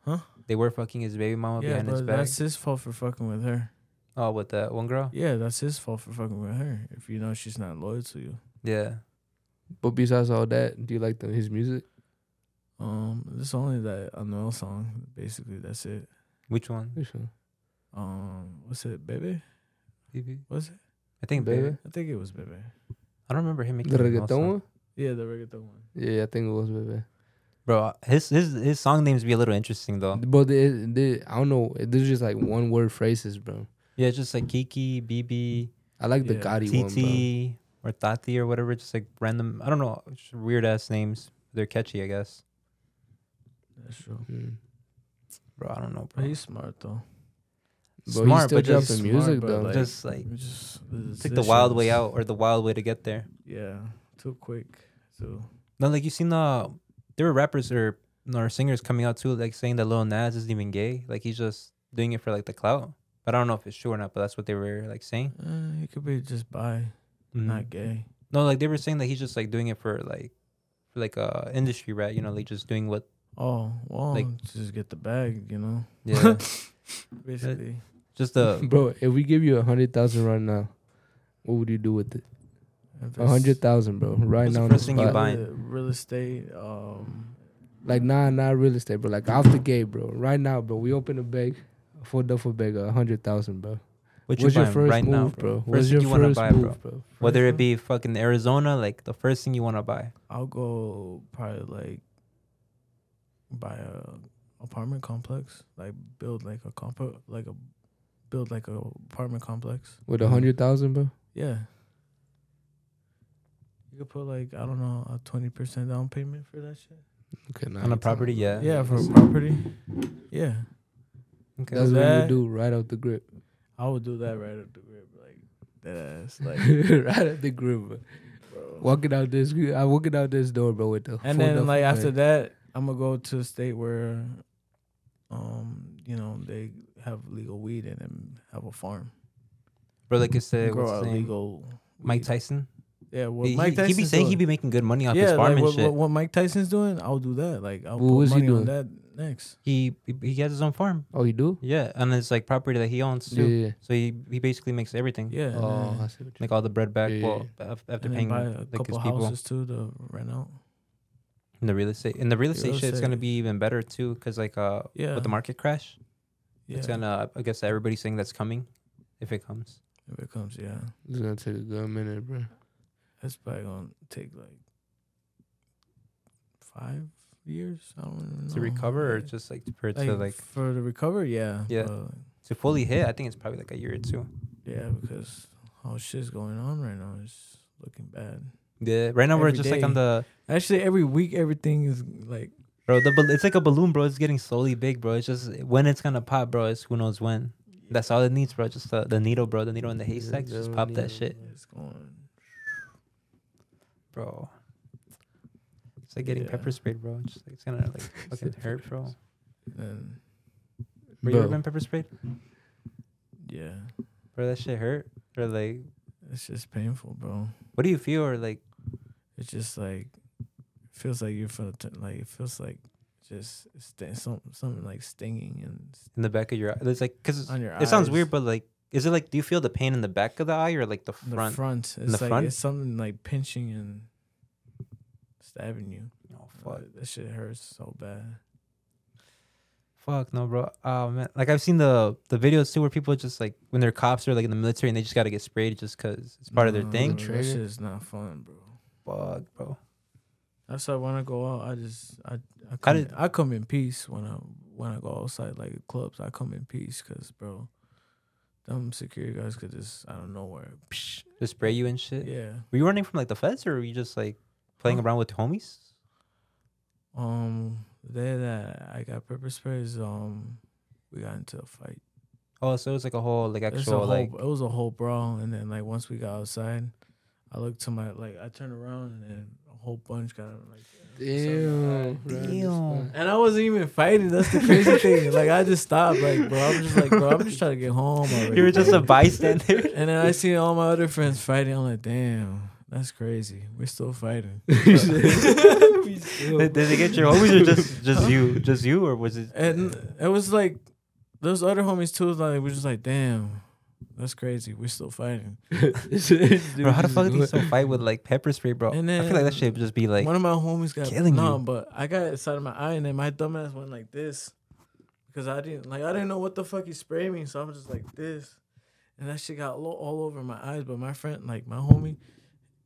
Huh?
They were fucking his baby mama
Yeah,
behind his
but
back.
that's his fault for fucking with her.
Oh, with that one girl.
Yeah, that's his fault for fucking with her. If you know she's not loyal to you.
Yeah.
But besides all that, do you like the, his music?
Um, it's only that Anuel song. Basically, that's it.
Which one?
Which one?
Um, what's it, baby? Was it?
I think
Baby?
baby.
I think it was baby.
I don't remember him making
The
a Noel
reggaeton
song.
one?
Yeah, the reggaeton one.
Yeah, I think it was baby.
Bro, his his his song names be a little interesting though.
But they, they, I don't know. They're just like one word phrases, bro.
Yeah, it's just like Kiki, BB,
I like the
Yeah.
Gotti one, bro.
TT, or Tati or whatever. Just like random. I don't know. Weird ass names. They're catchy, I guess.
That's true.
Mm.
Bro, I don't know, bro.
he's smart though.
But
Smart, but just
dropping
smart,
music
but
though.
like-
just like
just
it's like the wild way out or the wild way to get there.
Yeah, too quick. So
No, like you seen the there were rappers or or singers coming out too, like saying that Lil Nas isn't even gay. Like he's just doing it for like the clout. But I don't know if it's true or not. But that's what they were like saying.
uh, he could be just bi, Not gay.
No, like they were saying that he's just like doing it for like for like uh industry rat. You know, like just doing what.
Oh well,
Like-
just get the bag, you know.
Yeah,
Basically,
just the
bro, if we give you a hundred thousand right now, what would you do with it? A hundred thousand, bro. Right now, on the
first thing you
spot.
buy?
real, real estate. Um,
Like nah, not real estate, bro. Like off the gate, bro. Right now, bro. We open a bag, a full duffel bag, a hundred thousand, bro.
What you
What's your
buying
first
right
move,
now,
bro?
First
What's
thing
your
you wanna
first
buy,
move,
bro.
bro?
Whether it be fucking Arizona, like the first thing you want to buy.
I'll go probably like buy a apartment complex, like build like a comp like a build like a apartment complex.
with a hundred thousand, bro.
Yeah. You could put like I don't know a twenty percent down payment for that shit.
Okay, nah,
On a property, yeah.
Yeah, for a property. Yeah,
Okay.
That's what you
That-
would do right off the grip.
I would do that right at the grip, like that ass, like
right at the grip, bro.
bro.
Walking out this, I'm walking out this door, bro, with the.
And then
duffel
like after
bag.
that, I'm gonna go to a state where, um, you know, they have legal weed in and have a farm.
Bro, like I said,
grow
what's
out
his name?
legal.
Mike. Tyson.
Yeah, what
he,
Mike
he,
Tyson's
he be saying
doing.
he be making good money off
yeah,
his farm
like
and
what,
shit.
what, what Mike Tyson's doing, I'll do that. Like I'll
What
put
was he
money on
doing?
That next.
he, he he has his own farm.
Oh, you do?
Yeah, and it's like property that he owns too.
yeah.
So he he basically makes everything.
Yeah.
Oh,
then-
I see what you.
Like all the bread back.
Yeah, yeah,
well, after
and
paying
buy a
like his
couple
people
houses too to rent out.
in the real estate. In the real estate
Real
shit, it's gonna be even better too, cause like uh
Yeah.
with the market crash,
Yeah.
it's gonna. I guess everybody's saying that's coming, if it comes.
if it comes, yeah.
It's gonna take a good minute, bro.
That's probably gonna take like five years. I don't even know.
To recover or just like for it
like,
to like
for the recover, yeah.
Yeah.
but,
to fully hit, I think it's probably like a year or two.
yeah, because how shit's going on right now is looking bad.
Yeah, right now we're
Every
just like on the
Actually, every week everything is like
bro. The bal- it's like a balloon, bro. It's getting slowly big, bro. It's just when it's gonna pop, bro. It's who knows when. That's all it needs, bro. Just the, the needle, bro. The needle in the haystack. Just
the
pop that shit,
it's going.
bro. It's like getting
Yeah.
pepper sprayed, bro. It's just like it's gonna like fucking hurt, bro.
And
Bro, you ever been pepper sprayed?
yeah,
Bro, that shit hurt. Or like,
it's just painful, bro.
what do you feel? Or like,
It's just like feels like you're for like it feels like just st- something something like stinging and
in the back of your eye? It's like, cause
on your
it sounds weird, but like, is it like, do you feel the pain in the back of the eye or like the front?
the
front?
It's
the
like
front?
it's something like pinching and stabbing you.
Oh fuck.
Uh, That shit hurts so bad.
Fuck no, bro. Oh man, like I've seen the the videos too, where people just like when they're cops or like in the military and they just gotta get sprayed just cause it's part of their
No,
thing.
That shit is not fun, bro.
Fuck, bro.
That's why when I go out, I just I I come,
did-
in, I come in peace when I when I go outside like clubs. I come in peace because bro, them security guys could just out of nowhere. Psh,
Just spray you and shit.
yeah.
Were you running from like the feds or were you just like playing around with homies?
Um, the day that I got pepper sprays, um, we got into a fight.
Oh, so it was like a whole like actual
whole,
like
it was a whole brawl, and then like once we got outside, I looked to my like I turned around and then a whole bunch got like.
Damn,
Damn.
Damn.
And I wasn't even fighting. That's the crazy thing. Like I just stopped. Like bro, I'm just like bro, I'm just trying to get home. Already,
you were just
bro.
a bystander.
And then I see all my other friends fighting. I'm like, damn. That's crazy. We're still fighting.
Did, did they get your homies or just just you, just you, or was it?
And it was like those other homies too. Like we're just like, damn, that's crazy. We're still fighting.
Bro, how the fuck do you still fight with like pepper spray, bro?
And then,
I feel like that
then
shit would just be like,
One of my homies got
killing
no,
you.
but I got it side of my eye, and then my dumbass went like this because I didn't like I didn't know what the fuck he sprayed me, so I was just like this, and that shit got all over my eyes. But my friend, like my homie,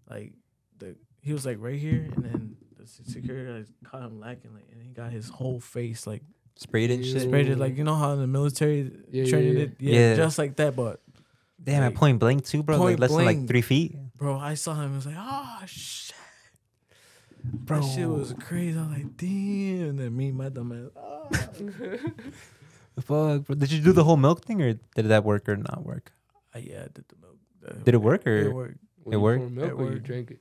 like the he was like right here, and then the security guys caught him lacking, like, and he got his whole face like
sprayed it, shit.
sprayed it like you know how in the military
Yeah, yeah,
training
yeah.
it, yeah,
Yeah.
just like that, but.
Damn, at
like,
point blank too, bro. Like
point
less than like three feet,
Bro, I saw him. I was like, oh shit.
bro.
That shit was crazy. I was like, damn. And then me, and my dumb ass. ah.
Fuck, bro. Did you do the whole milk thing, or did that work or not work?
Ah, yeah, I did the milk. That
Did it work or?
It worked.
When
It
you
worked?
pour Milk
It
or you
worked.
drink it.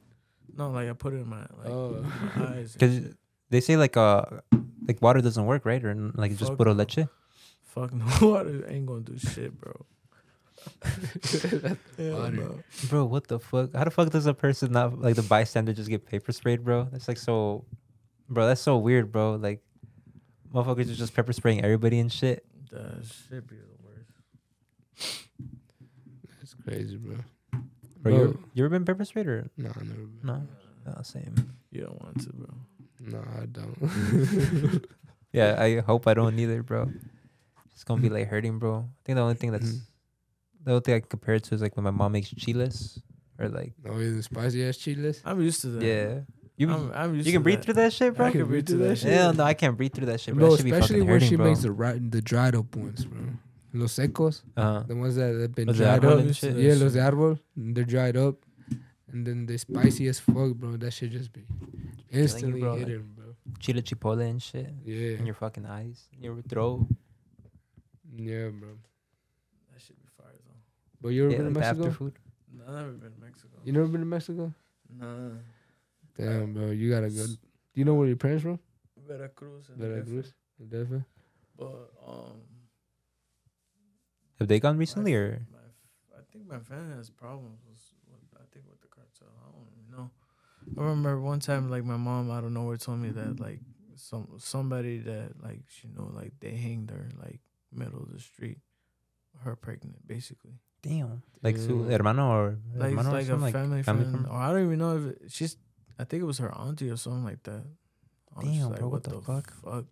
No, like I put it in my like
Oh.
my eyes.
Because they say like uh like water doesn't work, right? Or n- like just
Fuck
puro
no.
leche.
Fuck no water ain't gonna do shit, bro. Hell
Water.
no.
Bro, what the fuck? How the fuck does a person not like the bystander just get paper sprayed, bro? That's like so, bro. That's so weird, bro. Like, motherfuckers are just pepper spraying everybody and shit.
That shit be the worst.
That's crazy, bro.
Bro,
Bro.
you you ever been pepper sprayed or
No, I never been.
no? No, same.
You don't want to, bro.
No, I don't.
Yeah, I hope I don't either, bro. It's gonna be like hurting, bro. I think the only thing that's
Mhm.
the only thing I can compare it to is like when my mom makes chiles or like
oh, is it spicy ass chiles?
I'm used to that.
yeah. You
I'm, I'm used
you
to
can breathe
that.
through that shit, bro.
I can breathe through that shit.
Hell no, I can't breathe through that shit, bro.
Bro,
that should be
especially
fucking
when
hurting,
she
bro.
makes the ri- the dried up ones, bro. Los secos,
uh-huh.
the ones that have been dried
árbol
up.
and shit.
Yeah, los de árbol, they're dried up, and then the spicy as fuck, bro. That shit just be instantly
bro, like-
hitting, bro.
chile chipotle and shit
Yeah,
in your fucking eyes, in your throat.
yeah, bro.
That shit be fire though.
But you ever
Yeah,
been
like
to Mexico?
after food.
No, I've never been to Mexico.
You never been to Mexico?
Nah.
Damn, bro, you gotta go. Do you know where your parents from?
Veracruz. and
Veracruz,
different-
Defa.
But um,
Have they gone recently
f-
or?
my f- I think my family has problems with, with I think with the cartel. I don't even know. I remember one time like my mom out of nowhere told me that like some somebody that like she know like they hanged her like middle of the street, her pregnant basically.
Damn, like su hermano or
Like
hermano or
like a
something,
family,
family
friend,
friend?
or I don't even know if it, she's. I think it was her auntie or something like that. I was
Damn,
like,
bro, what the fuck?
fuck?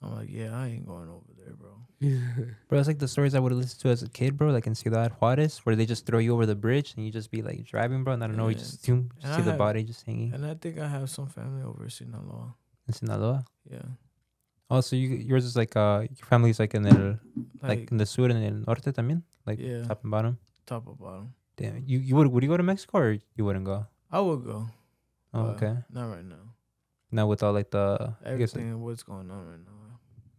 I'm like, yeah, I ain't going over there, bro.
Bro, it's like the stories I would have listened to as a kid, bro. Like in Ciudad Juarez, where they just throw you over the bridge and you just be like driving, bro. And I don't know, you just, zoom, just see
I
the
have-
body just hanging
And I think I have some family over in Sinaloa.
in Sinaloa.
Yeah,
Also, you yours is like uh your family's like in the like,
like,
in the sur and in norte también, like
Yeah.
top and bottom.
top or bottom.
Damn, you you would would you go to Mexico or you wouldn't go?
I would go.
Oh, okay.
Not right now.
Now with all like the I guess like,
Everything what's going on right now.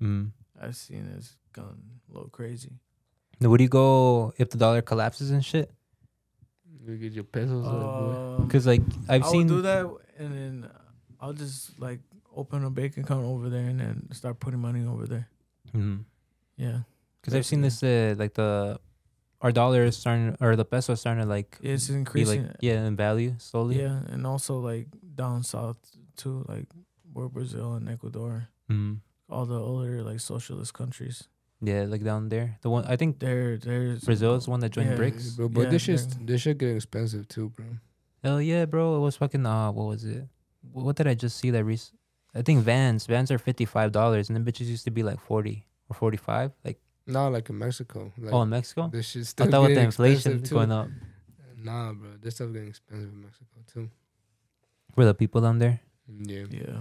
Mm.
I've seen it's gone a little crazy.
Now, would you go if the dollar collapses and shit?
you get your pesos. out, boy.
Um,
Because like I've
I
seen
would do that, and then I'll just like open a bank account over there and then start putting money over there.
Mm.
Yeah,
Because I've seen this uh, like the our dollar is starting or the peso is starting to like
it's increasing.
like yeah in value slowly.
Yeah, and also like down south too, like where Brazil and Ecuador,
Mm.
All the other like socialist countries.
Yeah, like down there. The one I think
There, there's
Brazil is one that joined
Yeah.
BRICS.
Bro, but
Yeah,
this shit,
they're-
this shit getting expensive too, bro.
Hell yeah, bro! It was fucking uh, what was it? What did I just see that rec- I think Vans. Vans are fifty five dollars, and then bitches used to be like forty or forty five. Like
Not like in Mexico. Like,
oh, in Mexico.
this shit
I thought with the inflation
expensive, too.
going up,
Nah, bro, this stuff getting expensive in Mexico too.
for the people down there.
Yeah.
yeah.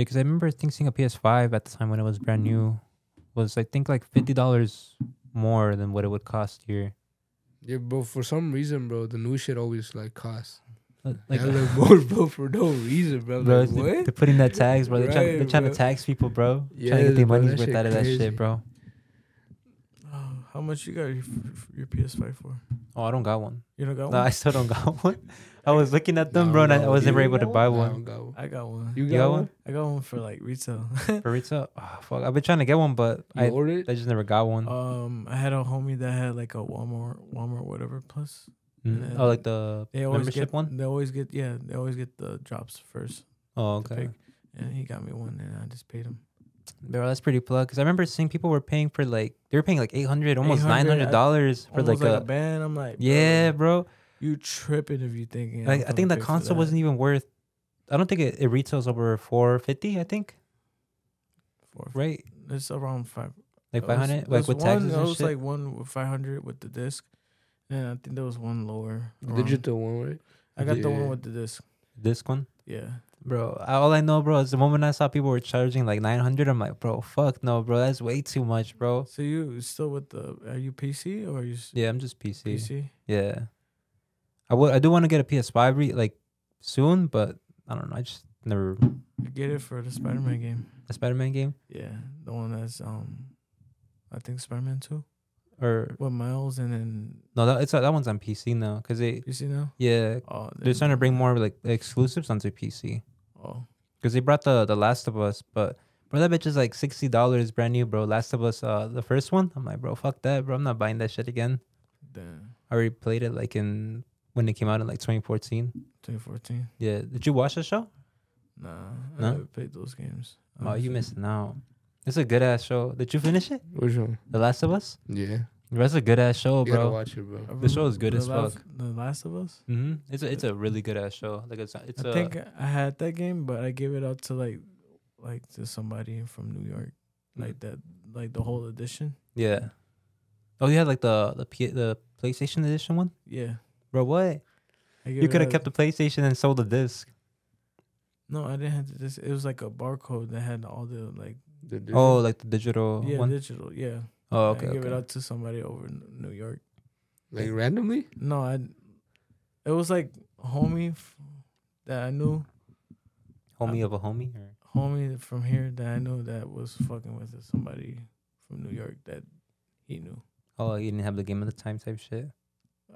Yeah, because I remember thinking a PS5 at the time when it was brand new was I think like fifty dollars more than what it would cost here.
Yeah, bro. For some reason, bro, the new shit always like costs.
Uh,
Like,
Like,
like more, bro, for no reason, bro.
bro,
like,
they-
what?
they're putting that tags, bro. They're, trying, they're
Right,
trying to tax people, bro. trying to get their money's worth out of that shit, bro.
Oh, how much you got your, your PS5 for?
Oh, I don't got one.
You don't got
No,
one?
I still don't got one. I was looking at them,
Nah,
bro, and I, I was
you
never able to buy
Nah, I
one.
don't got one.
I got one.
You
You
got,
got
one?
one?
I got one for like retail.
For retail? Oh, fuck. I've been trying to get one, but
You
I,
ordered?
I just never got one.
um, I had a homie that had like a Walmart, Walmart whatever plus,
Mm. Oh, like the
They always
membership
get
one.
They always get yeah. They always get the drops first.
Oh, okay.
And he got me one, and I just paid him.
Bro, that's pretty plug. Because I remember seeing people were paying for like they were paying like eight hundred, almost nine hundred dollars for like,
like,
a,
a band. I'm like, bro,
yeah, bro.
You tripping if you thinking.
Like I think the console wasn't even worth. I don't think it, it retails over four fifty. I think
For,
right,
It's around five.
like
five hundred,
five
was-
hundred,
it
like with
one,
taxes
It
and
was
shit.
like one 500 with the disc, and I think there was one lower. around-
Digital one, right?
I got the one with the disc.
this one,
Yeah.
bro. All I know, bro, is the moment I saw people were charging like nine hundred. I'm like, bro, fuck no, bro. That's way too much, bro.
So you still with the? Are you PC or are you
Yeah, I'm just PC.
PC?
Yeah, I would. I do want to get a PS5 re- like soon, but I don't know. I just never
get it for the Spider-Man game.
The Spider-Man game
Yeah, the one that's um, I think Spider-Man Two
or
with Miles and then
no, that it's that one's on PC now because they
PC now.
yeah
Oh,
they're trying to bring more like exclusives onto PC.
Oh,
Because they brought the the Last of Us, but bro, that bitch is like sixty dollars brand new, bro. Last of Us, uh, the first one. I'm like, bro, fuck that, bro. I'm not buying that shit again.
damn.
I already played it like in when it came out in like 2014.
2014.
Yeah, did you watch the show?
Nah,
No?
I never played those games.
Oh, you
honestly.
missing out. It's a good ass show. Did you finish it?
Which one?
The Last of Us.
Yeah.
That's a good ass show,
you gotta
bro.
watch it, bro.
The show is good
the
as
Last-
fuck.
The Last of Us.
Mm-hmm. It's a it's a really good ass show. Like it's it's
I
a
think I had that game, but I gave it out to like, like to somebody from New York,
Mm.
like that, like the whole edition.
yeah. Oh, you had like the the P- the PlayStation edition one,
Yeah,
bro. What? You could have kept the PlayStation and sold the disc.
No, I didn't have to. This it was like a barcode that had all the like.
The
Oh, like the digital
yeah,
one.
digital. Yeah.
Oh, okay.
I gave it out to somebody over in New York.
like randomly.
No, I. It was like homie f- that I knew,
Homie of a homie. Or?
homie from here that I knew that was fucking with somebody from New York that he knew.
Oh, you didn't have the game at the time type shit.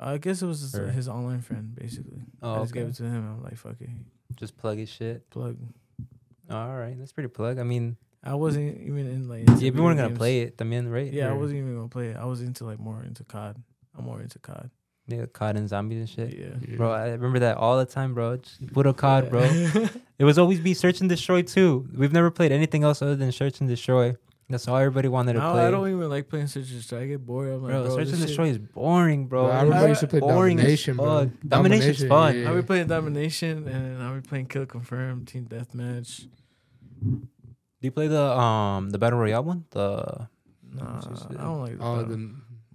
I guess it was just
Or-
his online friend, basically.
Oh,
I just
okay.
gave it to him. I'm like, fuck it,
Just plug his shit.
plug.
All right, that's pretty plug. I mean,
I wasn't even in like.
yeah, if you weren't gonna play it, I mean, right?
Yeah, I wasn't even gonna play it. I was into like more into COD. I'm more into COD.
Yeah, COD and zombies and shit.
Yeah.
Yeah.
Bro, I remember that all the time, bro. Just put a COD, bro. It was always be search and destroy too. We've never played anything else other than search and destroy. That's all everybody wanted to
Now
play.
I don't even like playing Search and Destroy. I get bored. I'm like,
bro,
bro,
search
this
and
shit-
destroy is boring, bro.
Bro, I remember I used to play
Boring
Domination, bro.
fuck. Domination's fun.
yeah.
I'll be playing Domination and I'll be playing Kill Confirm, Team Deathmatch.
Do you play the um the battle royale one? The
Nah, I don't like
Oh,
that.
the,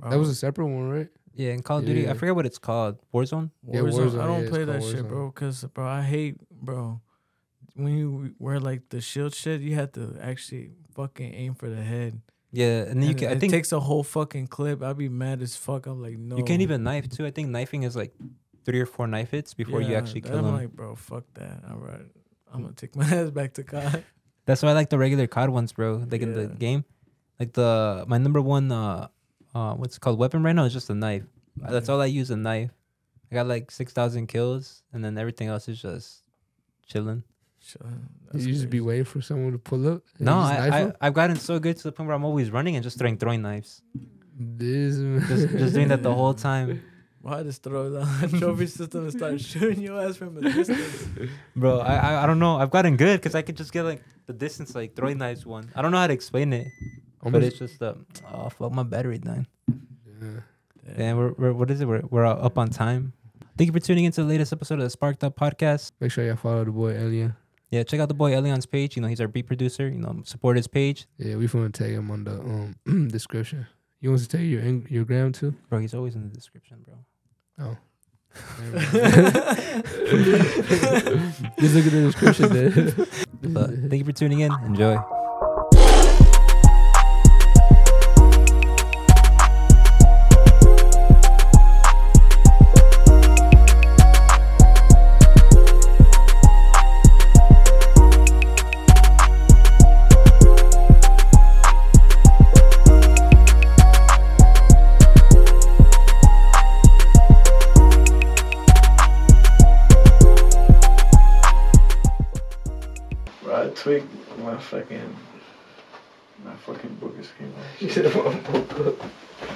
that was a separate one, right?
yeah, in Call of Duty. I forget what it's called. Warzone.
Yeah,
Warzone.
Warzone,
I don't
yeah,
play that
called
shit, bro. Cause bro, I hate, bro. When you wear like the shield shit, you have to actually fucking aim for the head.
Yeah, and then you
And
can. I
it takes a whole fucking clip. I'd be mad as fuck. I'm like, no.
you can't even knife too. I think knifing is like three or four knife hits before you actually kill
I'm
them.
like, bro, fuck that. All right, I'm gonna take my ass back to COD.
That's why I like the regular COD ones, bro. Like in the game, like the my number one uh uh what's it called weapon right now is just a knife. That's all I use a knife. I got like six thousand kills, and then everything else is just chilling.
Shit,
You
that's
just be waiting for someone to pull up.
No,
you just knife
I, I
'em?
I've gotten so good to the point where I'm always running and just throwing throwing knives,
This
just just doing that the whole time,
Why just throw it the trophy system and start shooting your ass from a distance?
bro. I I, I don't know. I've gotten good because I could just get like the distance like throwing knives one. I don't know how to explain it, but it's just uh oh fuck my battery dying.
Yeah.
And we're, we're what is it? We're we're up on time. Thank you for tuning into the latest episode of the Sparked Up Podcast.
Make sure y'all follow the boy Elian.
Yeah, check out the boy Elian's page. You know, he's our beat producer. You know, support his page.
Yeah, we're gonna tag him on the um description. You want to tag your your gram too?
Bro, he's always in the description, bro.
Oh. Just look at the description there.
But thank you for tuning in. Enjoy.
My fucking my fucking boogers came out.